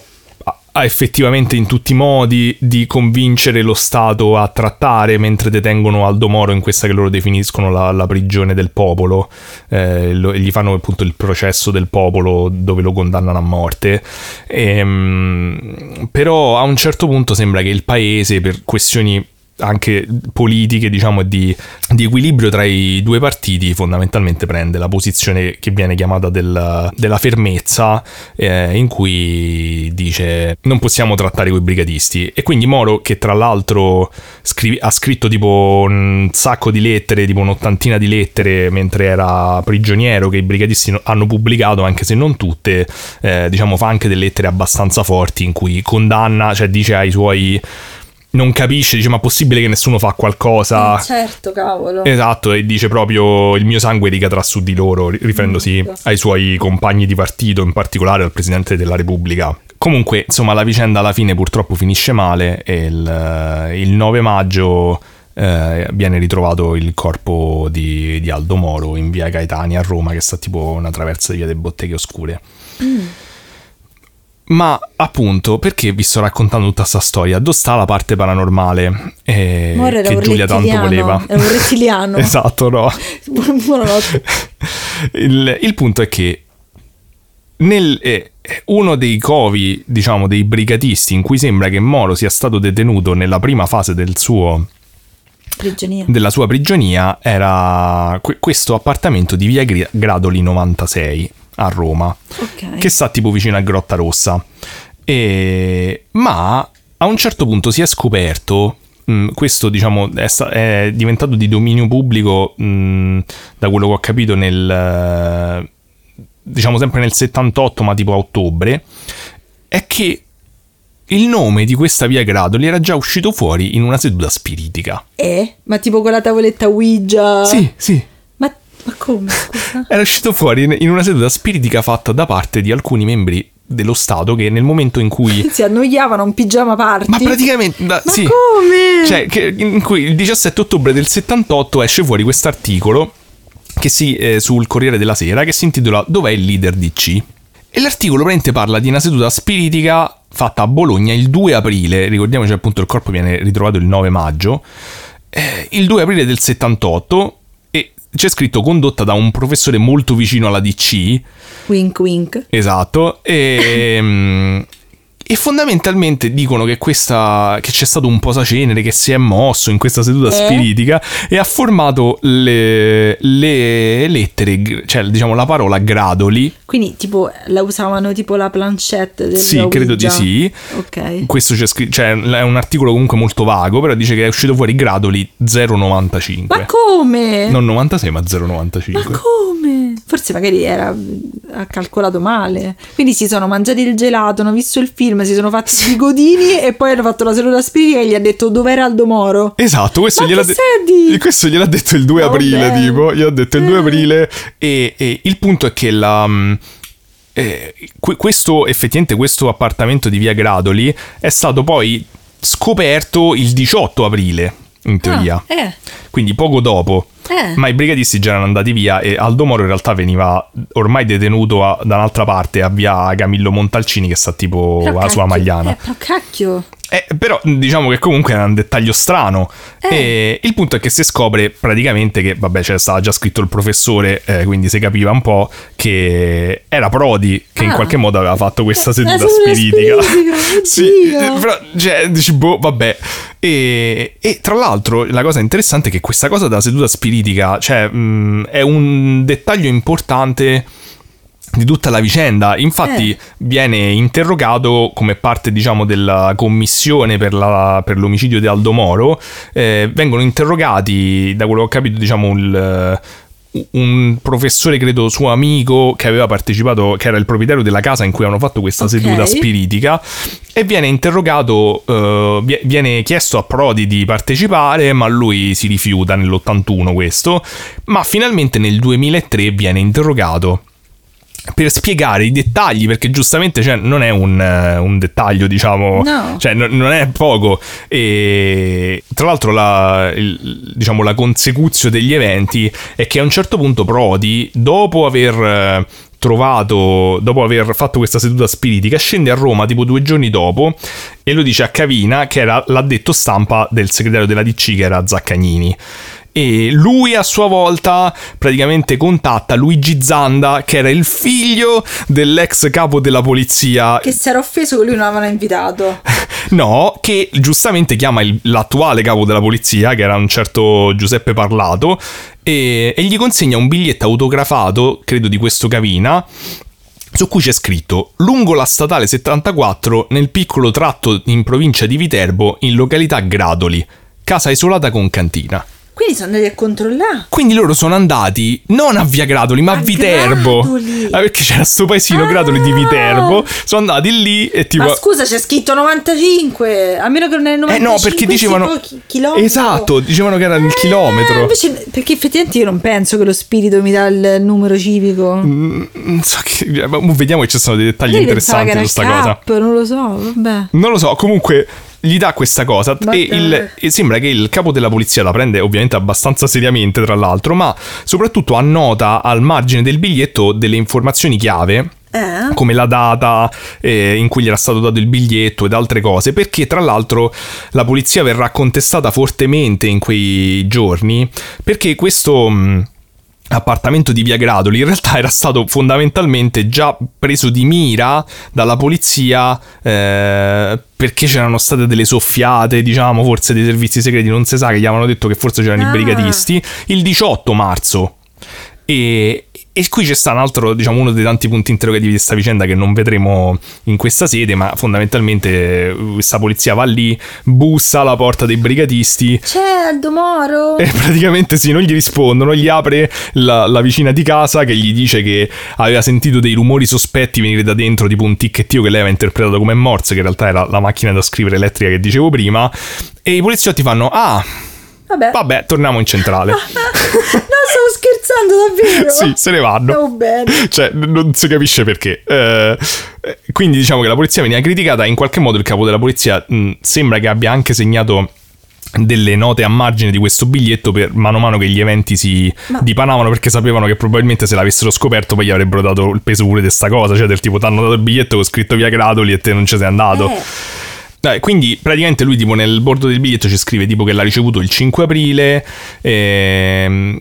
effettivamente in tutti i modi di convincere lo Stato a trattare mentre detengono Aldo Moro in questa che loro definiscono la, la prigione del popolo. Eh, lo, gli fanno appunto il processo del popolo dove lo condannano a morte. E, ehm, però a un certo punto sembra che il paese per questioni anche politiche, diciamo, di, di, equilibrio tra i due partiti, fondamentalmente prende la posizione che viene chiamata del, della fermezza, eh, in cui dice non possiamo trattare quei brigatisti. E quindi Moro, che tra l'altro scrive, ha scritto tipo un sacco di lettere, tipo un'ottantina di lettere mentre era prigioniero, che i brigatisti hanno pubblicato, anche se non tutte, eh, diciamo, fa anche delle lettere abbastanza forti in cui condanna, cioè dice ai suoi non capisce, dice ma possibile che nessuno fa qualcosa? Eh, certo, cavolo. Esatto, e dice proprio il mio sangue ricadrà su di loro, riferendosi mm. ai suoi compagni di partito, in particolare al Presidente della Repubblica. Comunque, insomma, la vicenda alla fine purtroppo finisce male e il, il 9 maggio eh, viene ritrovato il corpo di, di, Aldo Moro in via Gaetani a Roma, che sta tipo una traversa di via delle Botteghe Oscure. Mm. Ma appunto, perché vi sto raccontando tutta questa storia? Dove sta la parte paranormale eh, che Giulia tanto voleva? È un rettiliano. esatto, no. Buonanotte. il, il, punto è che nel, eh, uno dei covi, diciamo, dei brigatisti in cui sembra che Moro sia stato detenuto nella prima fase del suo Prigionia. della sua prigionia era questo appartamento di via Gradoli 96 a Roma, okay. che sta tipo vicino a Grotta Rossa. E... Ma a un certo punto si è scoperto Mm, questo diciamo è, è, diventato di dominio pubblico mm, da quello che ho capito nel diciamo sempre nel 78 ma tipo a ottobre è che il nome di questa via Gradoli era già uscito fuori in una seduta spiritica eh? ma tipo con la tavoletta Ouija sì sì ma come? Scusa? Era uscito fuori in una seduta spiritica fatta da parte di alcuni membri dello Stato che nel momento in cui si annoiavano un pigiama party ma praticamente da, ma sì, come? cioè che, in cui il 17 ottobre del 78 esce fuori questo articolo che si, eh, sul Corriere della Sera che si intitola Dov'è il leader DC? e l'articolo praticamente parla di una seduta spiritica fatta a Bologna il 2 aprile ricordiamoci appunto il corpo viene ritrovato il 9 maggio eh, il 2 aprile del 78 c'è scritto condotta da un professore molto vicino alla DC. Wink wink. Esatto. E, ehm, e fondamentalmente dicono che, questa, che c'è stato un posacenere che si è mosso in questa seduta eh? spiritica e ha formato le, le, lettere, cioè diciamo la parola gradoli. Quindi tipo la usavano tipo la planchette del Sì, credo di sì. Ok. Questo c'è scritto, cioè è un articolo comunque molto vago, però dice che è uscito fuori gradoli 0,95. Ma come? Non 96 ma 0,95. Ma come? Forse magari era ha calcolato male. Quindi si sono mangiati il gelato, hanno visto il film, si sono fatti i godini e poi hanno fatto la seduta spiritica e gli ha detto dov'era Aldo Moro. Esatto, questo, gliel'ha, de- questo gliel'ha, detto il 2 oh, aprile, beh. tipo, gli ha detto il 2 eh. aprile e, e il punto è che la... Mm, eh, questo effettivamente questo appartamento di via Gradoli è stato poi scoperto il 18 aprile in teoria ah, eh. quindi poco dopo eh. Ma i brigatisti già erano andati via e Aldo Moro in realtà veniva ormai detenuto a, da un'altra parte a via Camillo Montalcini che sta tipo alla sua magliana. Eh, però cacchio. Eh, però diciamo che comunque era un dettaglio strano. Eh. E il punto è che si scopre praticamente che, vabbè, c'era stava già scritto il professore, eh, quindi si capiva un po' che era Prodi che ah. in qualche modo aveva fatto questa seduta, seduta spiritica. spiritica. sì, però, cioè, dici, boh, vabbè. E, e, tra l'altro la cosa interessante è che questa cosa della seduta spiritica, cioè, mh, è un dettaglio importante di tutta la vicenda. Infatti eh. viene interrogato come parte, diciamo, della commissione per, la, per l'omicidio di Aldo Moro. Eh, vengono interrogati, da quello che ho capito, diciamo, il un professore, credo suo amico, che aveva partecipato, che era il proprietario della casa in cui hanno fatto questa okay. seduta spiritica, e viene interrogato, uh, viene chiesto a Prodi di partecipare, ma lui si rifiuta nell'81 questo, ma finalmente nel 2003 viene interrogato per spiegare i dettagli, perché giustamente cioè, non è un, un, dettaglio, diciamo, no. cioè, n- non è poco. E tra l'altro, la, il, diciamo, la consecuzio degli eventi è che a un certo punto Prodi, dopo aver trovato, dopo aver fatto questa seduta spiritica, scende a Roma tipo due giorni dopo e lo dice a Cavina, che era l'addetto stampa del segretario della DC, che era Zaccagnini e lui a sua volta praticamente contatta Luigi Zanda che era il figlio dell'ex capo della polizia. Che si era offeso che lui non avevano invitato. No che giustamente chiama il, l'attuale capo della polizia che era un certo Giuseppe Parlato e, e gli consegna un biglietto autografato credo di questo Cavina su cui c'è scritto lungo la statale 74 nel piccolo tratto in provincia di Viterbo in località Gradoli casa isolata con cantina quindi sono andati a controllare. Quindi loro sono andati non a Via Gradoli, ma a, a Viterbo. Gradoli. Ah, perché c'era sto paesino ah. Gradoli di Viterbo. Sono andati lì e tipo. Ma scusa, c'è scritto 95. A meno che non è 95. Eh no, perché dicevano. Chilometro. Esatto, dicevano che era il eh, chilometro. Invece, perché effettivamente io non penso che lo spirito mi dà il numero civico. Mm, non so che. Vediamo che ci sono dei dettagli interessanti su questa cosa. Non lo so, vabbè. Non lo so, comunque gli dà questa cosa e, il, e, sembra che il capo della polizia la prende ovviamente abbastanza seriamente tra l'altro, ma soprattutto annota al margine del biglietto delle informazioni chiave eh? come la data eh, in cui gli era stato dato il biglietto ed altre cose, perché tra l'altro la polizia verrà contestata fortemente in quei giorni, perché questo... Mh, appartamento di Via Gradoli in realtà era stato fondamentalmente già preso di mira dalla polizia eh, perché c'erano state delle soffiate diciamo forse dei servizi segreti non si sa che gli avevano detto che forse c'erano ah. i brigatisti il 18 marzo e, e qui c'è sta un altro, diciamo, uno dei tanti punti interrogativi di questa vicenda che non vedremo in questa sede, ma fondamentalmente questa polizia va lì, bussa alla porta dei brigatisti. C'è Aldo Moro? E praticamente sì, non gli rispondono, gli apre la, la, vicina di casa che gli dice che aveva sentito dei rumori sospetti venire da dentro, tipo un ticchettio che lei aveva interpretato come Morse, che in realtà era la macchina da scrivere elettrica che dicevo prima, e i poliziotti fanno, ah... Vabbè. Vabbè, torniamo in centrale. no, stavo scherzando davvero. sì, se ne vanno. Stavo bene. Cioè, non si capisce perché. Eh, quindi diciamo che la polizia veniva criticata. In qualche modo il capo della polizia mh, sembra che abbia anche segnato delle note a margine di questo biglietto per mano a mano che gli eventi si Ma... dipanavano perché sapevano che probabilmente se l'avessero scoperto poi gli avrebbero dato il peso pure di questa cosa cioè del tipo ti hanno dato il biglietto con scritto via Gradoli e te non ci sei andato eh. Quindi praticamente lui tipo nel bordo del biglietto ci scrive tipo che l'ha ricevuto il 5 aprile ehm,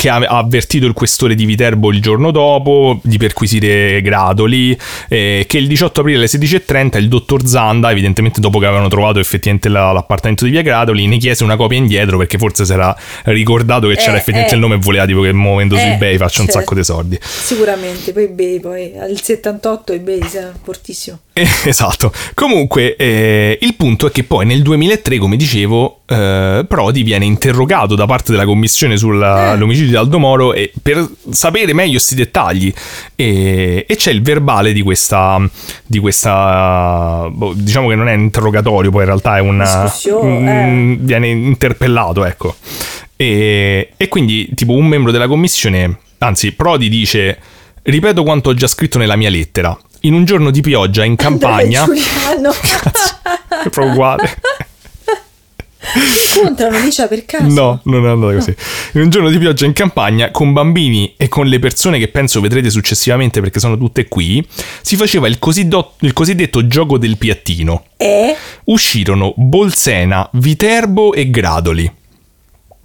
che ha avvertito il questore di Viterbo il giorno dopo di perquisire Gradoli, eh, che il 18 aprile alle 16.30 il dottor Zanda, evidentemente dopo che avevano trovato effettivamente la, l'appartamento di via Gradoli, ne chiese una copia indietro perché forse si era ricordato che eh, c'era effettivamente eh, il nome e voleva tipo che muovendo eh, su eBay faccia cioè, un sacco di soldi. Sicuramente, poi eBay, poi al 78 eBay fortissimo. Eh, esatto. Comunque eh, il punto è che poi nel 2003, come dicevo, eh, Prodi viene interrogato da parte della commissione sull'omicidio di Aldo Moro e per sapere meglio questi dettagli. E, e, c'è il verbale di questa, di questa boh, diciamo che non è un interrogatorio poi in realtà è una un, viene interpellato ecco. E, e quindi tipo un membro della commissione anzi Prodi dice ripeto quanto ho già scritto nella mia lettera in un giorno di pioggia in campagna Cazzo, è proprio uguale incontrano Licia per caso? No, non è andata così. In un giorno di pioggia in campagna, con bambini e con le persone che penso vedrete successivamente perché sono tutte qui, si faceva il, cosiddetto, il cosiddetto gioco del piattino. E? Uscirono Bolsena, Viterbo e Gradoli.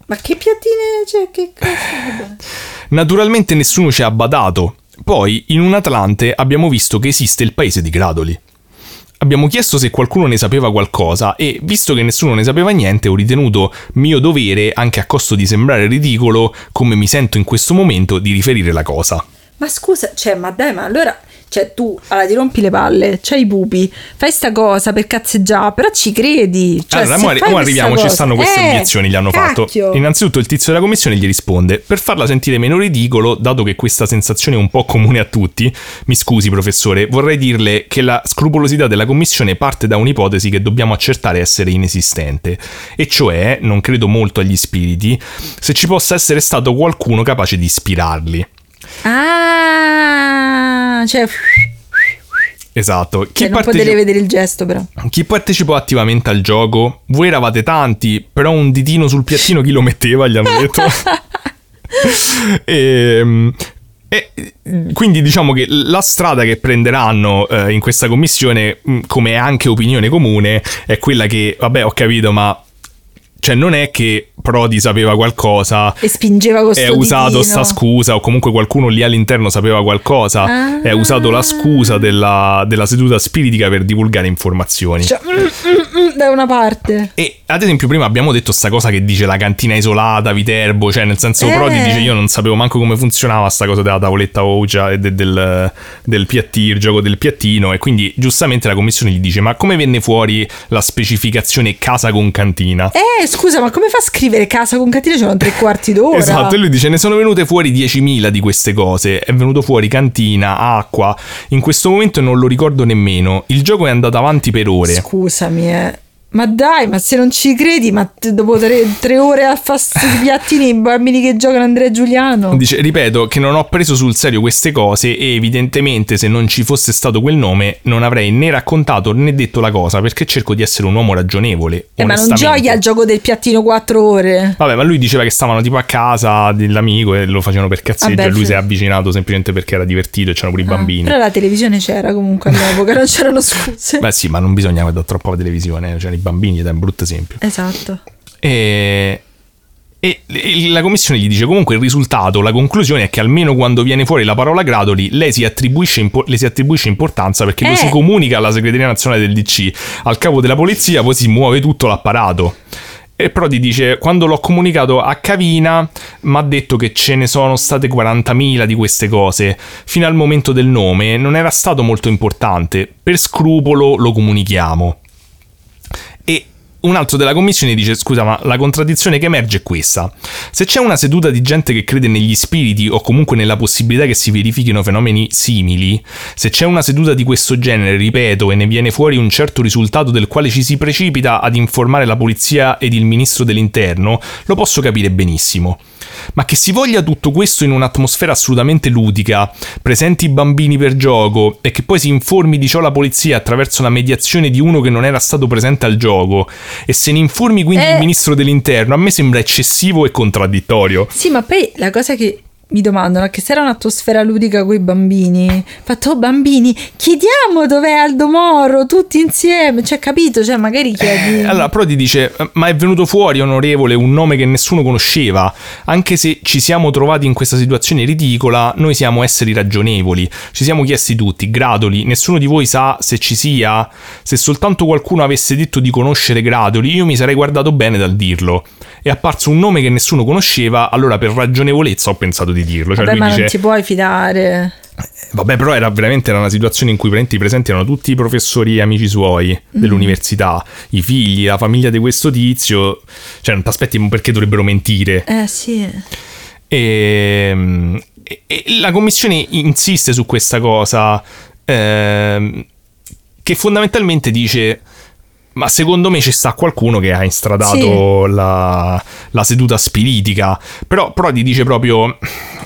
Ma che piattine c'è? Che cosa? Naturalmente nessuno ci ha badato. Poi, in un Atlante, abbiamo visto che esiste il paese di Gradoli. Abbiamo chiesto se qualcuno ne sapeva qualcosa e, visto che nessuno ne sapeva niente, ho ritenuto mio dovere, anche a costo di sembrare ridicolo, come mi sento in questo momento, di riferire la cosa. Ma scusa, cioè, ma dai, ma allora cioè, tu allora, ti rompi le palle, c'hai i pupi, fai sta cosa per cazzeggiare, però ci credi. Cioè, allora, ora, ora arriviamo, cosa, ci stanno queste eh, obiezioni, gli hanno cacchio. fatto. Innanzitutto il tizio della commissione gli risponde, per farla sentire meno ridicolo, dato che questa sensazione è un po' comune a tutti, mi scusi professore, vorrei dirle che la scrupolosità della commissione parte da un'ipotesi che dobbiamo accertare essere inesistente, e cioè, non credo molto agli spiriti, se ci possa essere stato qualcuno capace di ispirarli. Ah Ah, cioè... Esatto. Chi cioè, non parteci- potete vedere il gesto, però. Chi partecipò attivamente al gioco? Voi eravate tanti, però un ditino sul piattino chi lo metteva, gli hanno detto. e, ehm, e, quindi diciamo che la strada che prenderanno eh, in questa commissione, come anche opinione comune, è quella che, vabbè, ho capito, ma cioè, non è che Prodi sapeva qualcosa e spingeva questo e ha usato sta scusa, o comunque qualcuno lì all'interno sapeva qualcosa ah. e ha usato la scusa della, della, seduta spiritica per divulgare informazioni. Cioè, mm, mm, mm, da una parte. E ad esempio, prima abbiamo detto sta cosa che dice la cantina isolata, Viterbo, cioè nel senso, eh. Prodi dice: Io non sapevo manco come funzionava sta cosa della tavoletta Ouija e de, del, del piattino, il gioco del piattino. E quindi giustamente la commissione gli dice: Ma come venne fuori la specificazione casa con cantina? Eh, scusa, ma come fa a scrivere casa con cantina? C'erano tre quarti d'ora. esatto, e lui dice: Ne sono venute fuori 10.000 di queste cose. È venuto fuori cantina, acqua. In questo momento non lo ricordo nemmeno. Il gioco è andato avanti per ore. Scusami, eh. Ma dai, ma se non ci credi, ma dopo tre, tre ore a fare i piattini i bambini che giocano Andrea Giuliano. Dice, ripeto, che non ho preso sul serio queste cose e evidentemente se non ci fosse stato quel nome non avrei né raccontato né detto la cosa perché cerco di essere un uomo ragionevole. Eh, ma non gioia al gioco del piattino quattro ore. Vabbè, ma lui diceva che stavano tipo a casa dell'amico e lo facevano per cazzeggio Vabbè, e lui f- si è avvicinato semplicemente perché era divertito e c'erano pure i ah, bambini. Però la televisione c'era comunque all'epoca, non c'erano scuse. Beh sì, ma non bisogna guardare troppo la televisione, cioè bambini ed è un brutto esempio. Esatto. E, e, la commissione gli dice comunque il risultato, la conclusione è che almeno quando viene fuori la parola Gradoli, lei si attribuisce, impo- le si attribuisce importanza perché eh. lo si comunica alla segreteria nazionale del DC, al capo della polizia, poi si muove tutto l'apparato. E Prodi dice: Quando l'ho comunicato a Cavina, mi ha detto che ce ne sono state 40.000 di queste cose. Fino al momento del nome non era stato molto importante. Per scrupolo lo comunichiamo. Un altro della commissione dice scusa ma la contraddizione che emerge è questa. Se c'è una seduta di gente che crede negli spiriti o comunque nella possibilità che si verifichino fenomeni simili se c'è una seduta di questo genere ripeto e ne viene fuori un certo risultato del quale ci si precipita ad informare la polizia ed il ministro dell'interno lo posso capire benissimo ma che si voglia tutto questo in un'atmosfera assolutamente ludica, presenti i bambini per gioco e che poi si informi di ciò la polizia attraverso la mediazione di uno che non era stato presente al gioco e se ne informi quindi eh... il ministro dell'interno, a me sembra eccessivo e contraddittorio. Sì, ma poi la cosa che mi domandano che se era un'atmosfera ludica con i bambini, fatto oh, bambini, chiediamo dov'è Aldo Moro tutti insieme, cioè capito, cioè magari chiedi. Eh, allora Prodi dice "Ma è venuto fuori onorevole un nome che nessuno conosceva, anche se ci siamo trovati in questa situazione ridicola, noi siamo esseri ragionevoli. Ci siamo chiesti tutti, Gradoli, nessuno di voi sa se ci sia? Se soltanto qualcuno avesse detto di conoscere Gradoli, io mi sarei guardato bene dal dirlo. È apparso un nome che nessuno conosceva, allora per ragionevolezza ho pensato di dirlo. Cioè Vabbè, ma dice, non ti puoi fidare. Vabbè, però era veramente una situazione in cui i presenti erano tutti i professori amici suoi mm. dell'università, i figli, la famiglia di questo tizio. Cioè, non ti aspetti perché dovrebbero mentire. Eh, sì. E, e, e la commissione insiste su questa cosa, eh, che fondamentalmente dice ma secondo me ci sta qualcuno che ha instradato sì. la, la, seduta spiritica. Però Prodi dice proprio: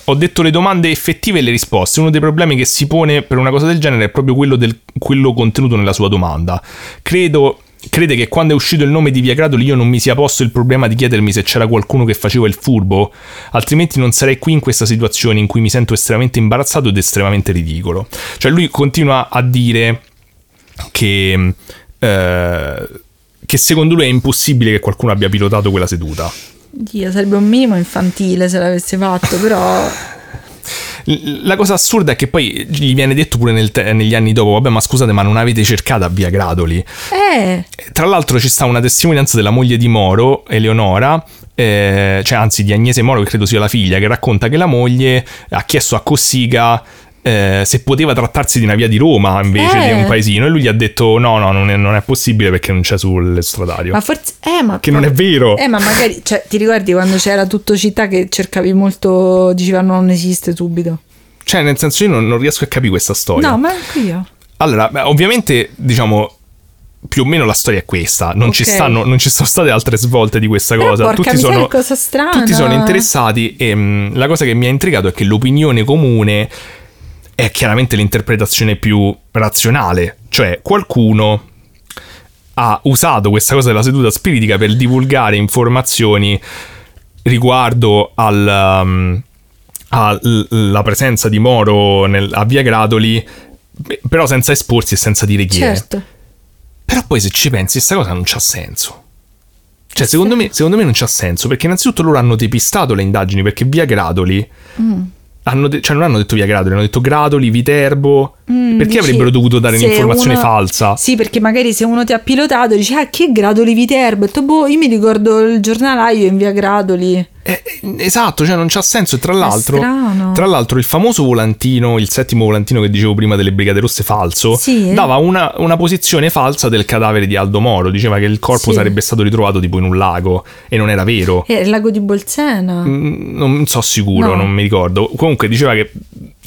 Ho detto le domande effettive e le risposte. Uno dei problemi che si pone per una cosa del genere è proprio quello, del, quello contenuto nella sua domanda. Credo. Crede che quando è uscito il nome di Via Gradoli io non mi sia posto il problema di chiedermi se c'era qualcuno che faceva il furbo? Altrimenti non sarei qui in questa situazione in cui mi sento estremamente imbarazzato ed estremamente ridicolo. Cioè lui continua a dire che eh, che secondo lui è impossibile che qualcuno abbia pilotato quella seduta. Dio, sarebbe un minimo infantile se l'avesse fatto, però... La cosa assurda è che poi gli viene detto pure te- negli anni dopo, vabbè ma scusate ma non avete cercato a Via Gradoli. Eh. Tra l'altro ci sta una testimonianza della moglie di Moro, Eleonora, eh, cioè anzi di Agnese Moro che credo sia la figlia, che racconta che la moglie ha chiesto a Cossiga eh, se poteva trattarsi di una via di Roma invece eh. di un eh. paesino e lui gli ha detto no no non è, non è possibile perché non c'è sul stradario ma forse eh, ma che non è vero eh ma magari cioè, ti ricordi quando c'era tutto città che cercavi molto dicevano non esiste subito cioè nel senso io non, non riesco a capire questa storia no ma anche io allora beh, ovviamente diciamo più o meno la storia è questa. Non, okay. ci, stanno, non ci sono state altre svolte di questa cosa. tutti, sono, cosa strana. tutti sono interessati. E mh, la cosa che mi ha intrigato è che l'opinione comune è chiaramente l'interpretazione più razionale, cioè qualcuno ha usato questa cosa della seduta spiritica per divulgare informazioni riguardo al, um, alla presenza di Moro nel, a Via Gradoli, però senza esporsi e senza dire chi certo. è. Però poi se ci pensi, questa cosa non c'ha senso. Cioè, secondo me, secondo me non c'ha senso, perché innanzitutto loro hanno depistato le indagini, perché Via Gradoli... Mm de- cioè non hanno detto via Gradoli, hanno detto Gradoli, Viterbo. Mm, perché dici, avrebbero dovuto dare un'informazione uno, falsa? Sì, perché magari se uno ti ha pilotato dici ah che Gradoli Viterbo? E detto, boh, io mi ricordo il giornalaio in via Gradoli. Eh, esatto, cioè non c'ha senso. E tra l'altro, tra l'altro, il famoso volantino, il settimo volantino che dicevo prima delle Brigate Rosse falso, sì. dava una, una, posizione falsa del cadavere di Aldo Moro. Diceva che il corpo sì. sarebbe stato ritrovato tipo in un lago e non era vero. Era il lago di Bolsena. Mm, non so sicuro, no. non mi ricordo. Comunque diceva che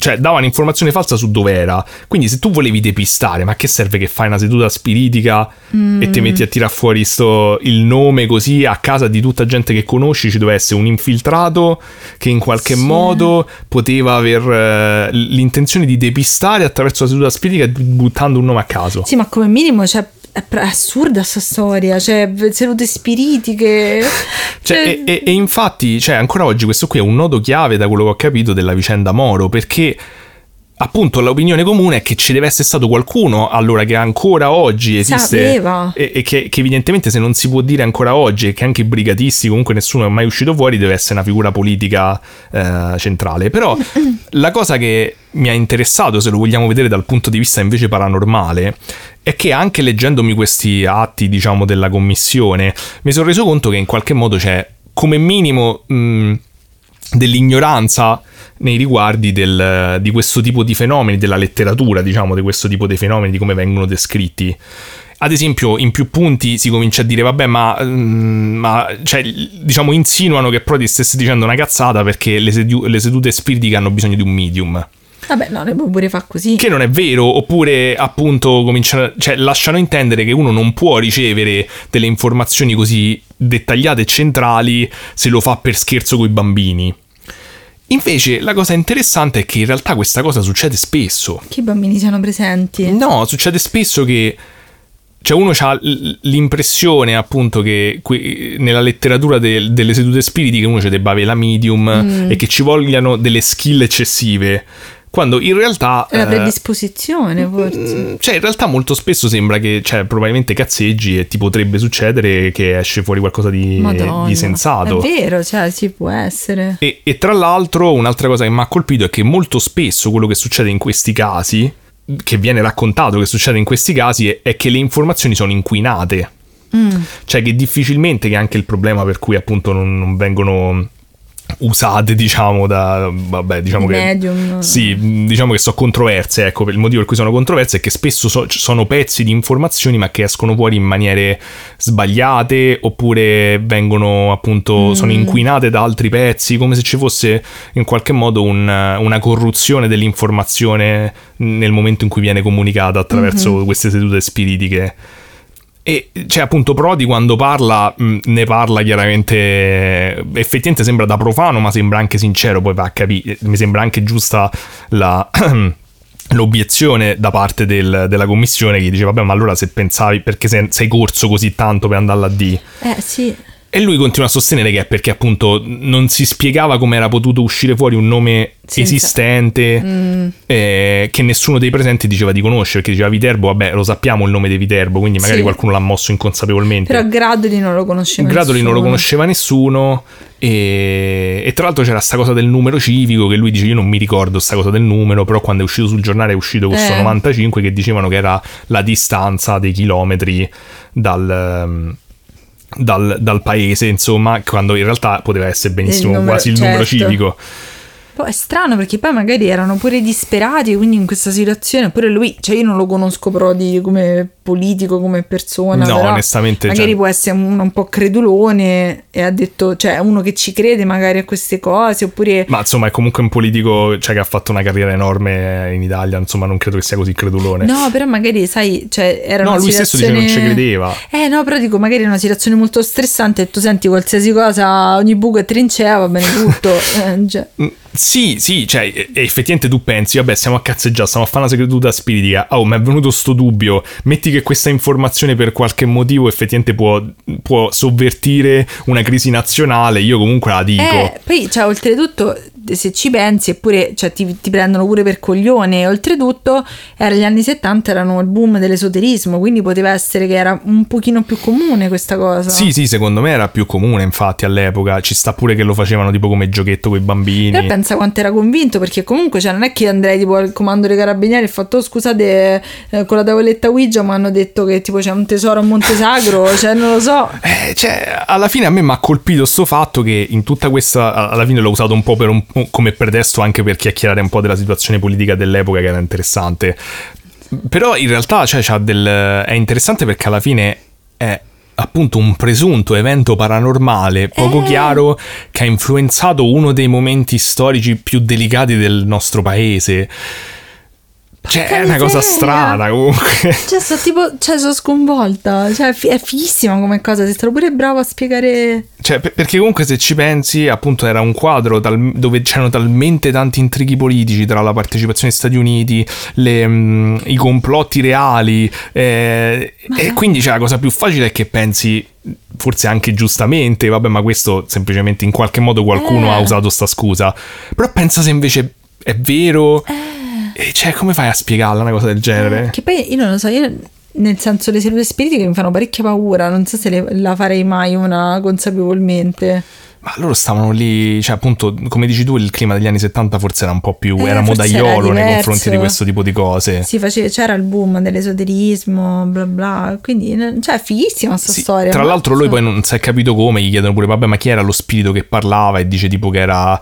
cioè dava un'informazione falsa su dove era. Quindi se tu volevi depistare, ma che serve che fai una seduta spiritica mm. e ti metti a tirare fuori sto, il nome così a casa di tutta gente che conosci, ci deve essere un infiltrato che in qualche sì. modo poteva aver uh, l'intenzione di depistare attraverso la seduta spiritica buttando un nome a caso. Sì, ma come minimo cioè è assurda questa storia, cioè sedute spiritiche. cioè, cioè... E, e, e, infatti, cioè, ancora oggi questo qui è un nodo chiave da quello che ho capito della vicenda Moro, perché appunto l'opinione comune è che ci deve essere stato qualcuno allora che ancora oggi esiste e, e che, che, evidentemente se non si può dire ancora oggi e che anche i brigatisti comunque nessuno è mai uscito fuori deve essere una figura politica eh, centrale. Però la cosa che mi ha interessato se lo vogliamo vedere dal punto di vista invece paranormale è che anche leggendomi questi atti diciamo della commissione mi sono reso conto che in qualche modo c'è come minimo mh, dell'ignoranza nei riguardi del, di questo tipo di fenomeni, della letteratura, diciamo, di questo tipo di fenomeni, di come vengono descritti. Ad esempio, in più punti si comincia a dire, vabbè, ma, mm, ma cioè, diciamo, insinuano che Prodi stesse dicendo una cazzata perché le, sedu- le sedute spiritiche hanno bisogno di un medium. Vabbè, no, ne può pure fare così. Che non è vero, oppure appunto cominciano, cioè, lasciano intendere che uno non può ricevere delle informazioni così dettagliate e centrali se lo fa per scherzo con i bambini. Invece la cosa interessante è che in realtà questa cosa succede spesso. Che i bambini siano presenti? No, succede spesso che cioè uno ha l'impressione appunto che qui, nella letteratura de, delle sedute spiritiche uno ci debba avere la medium mm. e che ci vogliano delle skill eccessive quando in realtà... È la eh, predisposizione, eh, forse. Cioè, in realtà molto spesso sembra che, cioè, probabilmente cazzeggi e ti potrebbe succedere che esce fuori qualcosa di, di sensato. È vero, cioè, si può essere. E, e tra l'altro, un'altra cosa che mi ha colpito è che molto spesso quello che succede in questi casi, che viene raccontato che succede in questi casi, è, è che le informazioni sono inquinate. Mm. Cioè che difficilmente, che è anche il problema per cui appunto non, non vengono usate diciamo da vabbè diciamo che medium. sì diciamo che sono controverse ecco il motivo per cui sono controverse è che spesso so, sono pezzi di informazioni ma che escono fuori in maniere sbagliate oppure vengono appunto mm. sono inquinate da altri pezzi come se ci fosse in qualche modo un, una corruzione dell'informazione nel momento in cui viene comunicata attraverso mm-hmm. queste sedute spiritiche e cioè appunto Prodi quando parla mh, ne parla chiaramente effettivamente sembra da profano ma sembra anche sincero poi va a capire mi sembra anche giusta la l'obiezione da parte del, della commissione che dice vabbè ma allora se pensavi perché sei, sei corso così tanto per andare a D eh sì e lui continua a sostenere che è perché appunto non si spiegava come era potuto uscire fuori un nome Senza. esistente mm. eh, che nessuno dei presenti diceva di conoscere, perché diceva Viterbo, vabbè lo sappiamo il nome di Viterbo, quindi magari sì. qualcuno l'ha mosso inconsapevolmente. Però Gradoli non lo conosceva Gradoli nessuno. non lo conosceva nessuno e, e, tra l'altro c'era sta cosa del numero civico che lui dice io non mi ricordo sta cosa del numero, però quando è uscito sul giornale è uscito questo eh. 95 che dicevano che era la distanza dei chilometri dal dal, dal, paese, insomma, quando in realtà poteva essere benissimo il numero, quasi il certo. numero civico. Poi è strano perché poi magari erano pure disperati, quindi in questa situazione, pure lui, cioè io non lo conosco Prodi come politico come persona. No, onestamente. Magari cioè... può essere uno un po' credulone e ha detto, cioè uno che ci crede magari a queste cose, oppure... Ma insomma è comunque un politico cioè, che ha fatto una carriera enorme in Italia, insomma non credo che sia così credulone. No, però magari, sai, cioè era no, una lui situazione... stesso dice che non ci credeva. Eh no, però dico, magari è una situazione molto stressante e tu senti qualsiasi cosa, ogni buco è trincea, va bene tutto. eh, cioè. Sì, sì, cioè, effettivamente tu pensi, vabbè, stiamo a cazzeggiare, stiamo a fare una segretuta spiritica. Oh, mi è venuto sto dubbio. Metti che questa informazione per qualche motivo effettivamente può, può sovvertire una crisi nazionale. Io comunque la dico. Eh, poi, cioè, oltretutto, se ci pensi, eppure cioè, ti, ti, prendono pure per coglione. Oltretutto, era gli anni 70, erano il boom dell'esoterismo, quindi poteva essere che era un pochino più comune questa cosa. Sì, sì, secondo me era più comune, infatti, all'epoca. Ci sta pure che lo facevano tipo come giochetto con i bambini. Però pensa quanto era convinto, perché comunque cioè, non è che andrei tipo al comando dei carabinieri e fatto, oh, scusate, eh, con la tavoletta Ouija mi hanno detto che tipo c'è un tesoro a Monte Sacro, cioè non lo so. Eh, cioè, alla fine a me mi ha colpito sto fatto che in tutta questa, alla fine l'ho usato un po' per un come pretesto anche per chiacchierare un po' della situazione politica dell'epoca che era interessante. Però in realtà cioè, del, è interessante perché alla fine è appunto un presunto evento paranormale poco eh. chiaro che ha influenzato uno dei momenti storici più delicati del nostro paese. Cioè, è una cosa strana comunque. Cioè, sono tipo, cioè, sono sconvolta. Cioè, è fighissima come cosa. Sei stato pure bravo a spiegare. Cioè, perché comunque se ci pensi, appunto, era un quadro tal- dove c'erano talmente tanti intrighi politici tra la partecipazione degli Stati Uniti, le, um, i complotti reali. Eh, e quindi, cioè, la cosa più facile è che pensi forse anche giustamente, vabbè, ma questo semplicemente in qualche modo qualcuno eh. ha usato sta scusa. Però pensa se invece è vero. Eh e cioè, come fai a spiegarla una cosa del genere? Eh, che poi io non lo so, io nel senso le sedute spiritiche mi fanno parecchia paura, non so se le, la farei mai una consapevolmente. Ma loro stavano lì, cioè appunto, come dici tu, il clima degli anni 70 forse era un po' più, eh, era modaiolo era nei confronti di questo tipo di cose. Sì, faceva, c'era il boom dell'esoterismo, bla bla, quindi, cioè, fighissima questa sì, storia. Tra l'altro lui poi non si è capito come, gli chiedono pure, vabbè, ma chi era lo spirito che parlava e dice tipo che era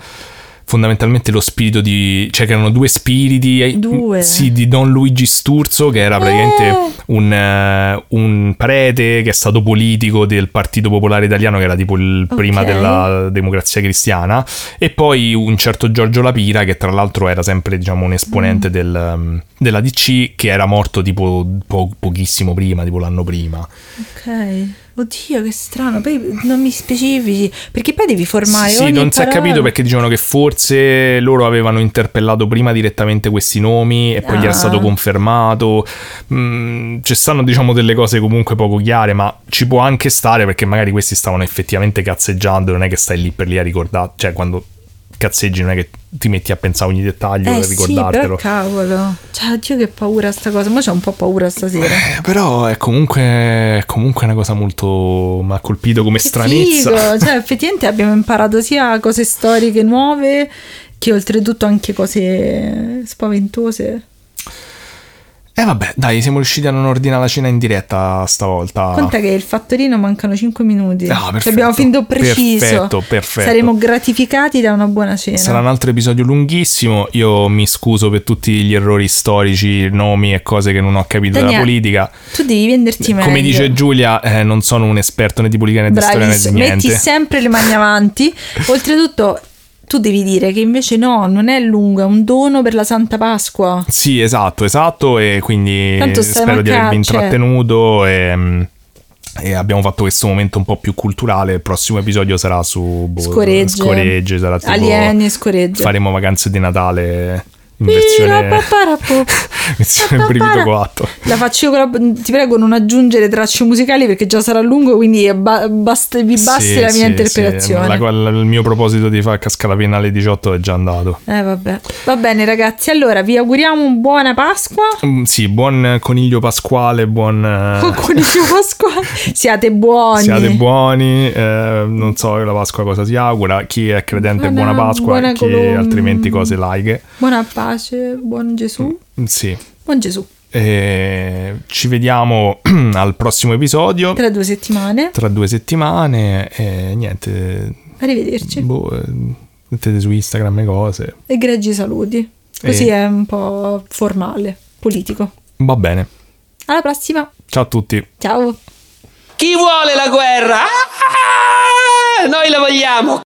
fondamentalmente lo spirito di... cioè che erano due spiriti eh, due. Sì, di Don Luigi Sturzo che era praticamente eh. un, uh, un, prete che è stato politico del Partito Popolare Italiano che era tipo il okay. prima della democrazia cristiana e poi un certo Giorgio Lapira che tra l'altro era sempre diciamo un esponente mm. del, um, della DC che era morto tipo po- pochissimo prima, tipo l'anno prima. Ok. Oddio, che strano, poi non mi specifici, perché poi devi formare. Sì, non si è capito perché dicevano che forse loro avevano interpellato prima direttamente questi nomi e poi ah. gli era stato ah. confermato. Mm, ci stanno, diciamo, delle cose comunque poco chiare, ma ci può anche stare perché magari questi stavano effettivamente cazzeggiando, non è che stai lì per lì a ricordare, cioè quando cazzeggi non è che ti metti a pensare ogni dettaglio eh, e ricordartelo. Sì, cavolo. Cioè, oddio che paura sta cosa, ma c'ho un po' paura stasera. Eh, però è comunque, è comunque una cosa molto... mi ha colpito come che stranezza. Figo. Cioè, effettivamente abbiamo imparato sia cose storiche nuove che oltretutto anche cose spaventose. E eh vabbè, dai, siamo riusciti a non ordinare la cena in diretta stavolta. Conta che il fattorino mancano 5 minuti. Ah, perfetto, cioè abbiamo finito preciso. Perfetto, perfetto. Saremo gratificati da una buona cena. Sarà un altro episodio lunghissimo. Io mi scuso per tutti gli errori storici, nomi e cose che non ho capito Daniel, della politica. Tu devi venderti meglio. Come dice Giulia, eh, non sono un esperto né di politica né di storia né di niente. Metti sempre le mani avanti. Oltretutto tu devi dire che invece no, non è lungo, è un dono per la Santa Pasqua. Sì, esatto, esatto, e quindi spero di avervi intrattenuto e, mm, e, abbiamo fatto questo momento un po' più culturale. Il prossimo episodio sarà su boh, scoregge, scoregge sarà tipo, alieni e scoregge. Faremo vacanze di Natale in versione, versione brivido 4 la faccio io con la, ti prego non aggiungere tracce musicali perché già sarà lungo quindi ba, basta, vi basti sì, la mia sì, interpretazione. Sì. La, il mio proposito di far cascare la penna alle 18 è già andato. Eh vabbè. Va bene ragazzi. Allora vi auguriamo un buona Pasqua. Mm, sì buon coniglio pasquale buon buon coniglio pasquale. Siate buoni. Siate buoni eh, non so la Pasqua cosa si augura chi è credente buona, buona Pasqua buona chi colom... altrimenti cose laiche. Buona pace buon Gesù mm, sì buon Gesù e ci vediamo al prossimo episodio. Tra due settimane. Tra due settimane e niente. Arrivederci. Boh, eh, mettete su Instagram le cose. Egregi saluti. Così e... è un po' formale, politico. Va bene. Alla prossima. Ciao a tutti. Ciao. Chi vuole la guerra? Ah, noi la vogliamo.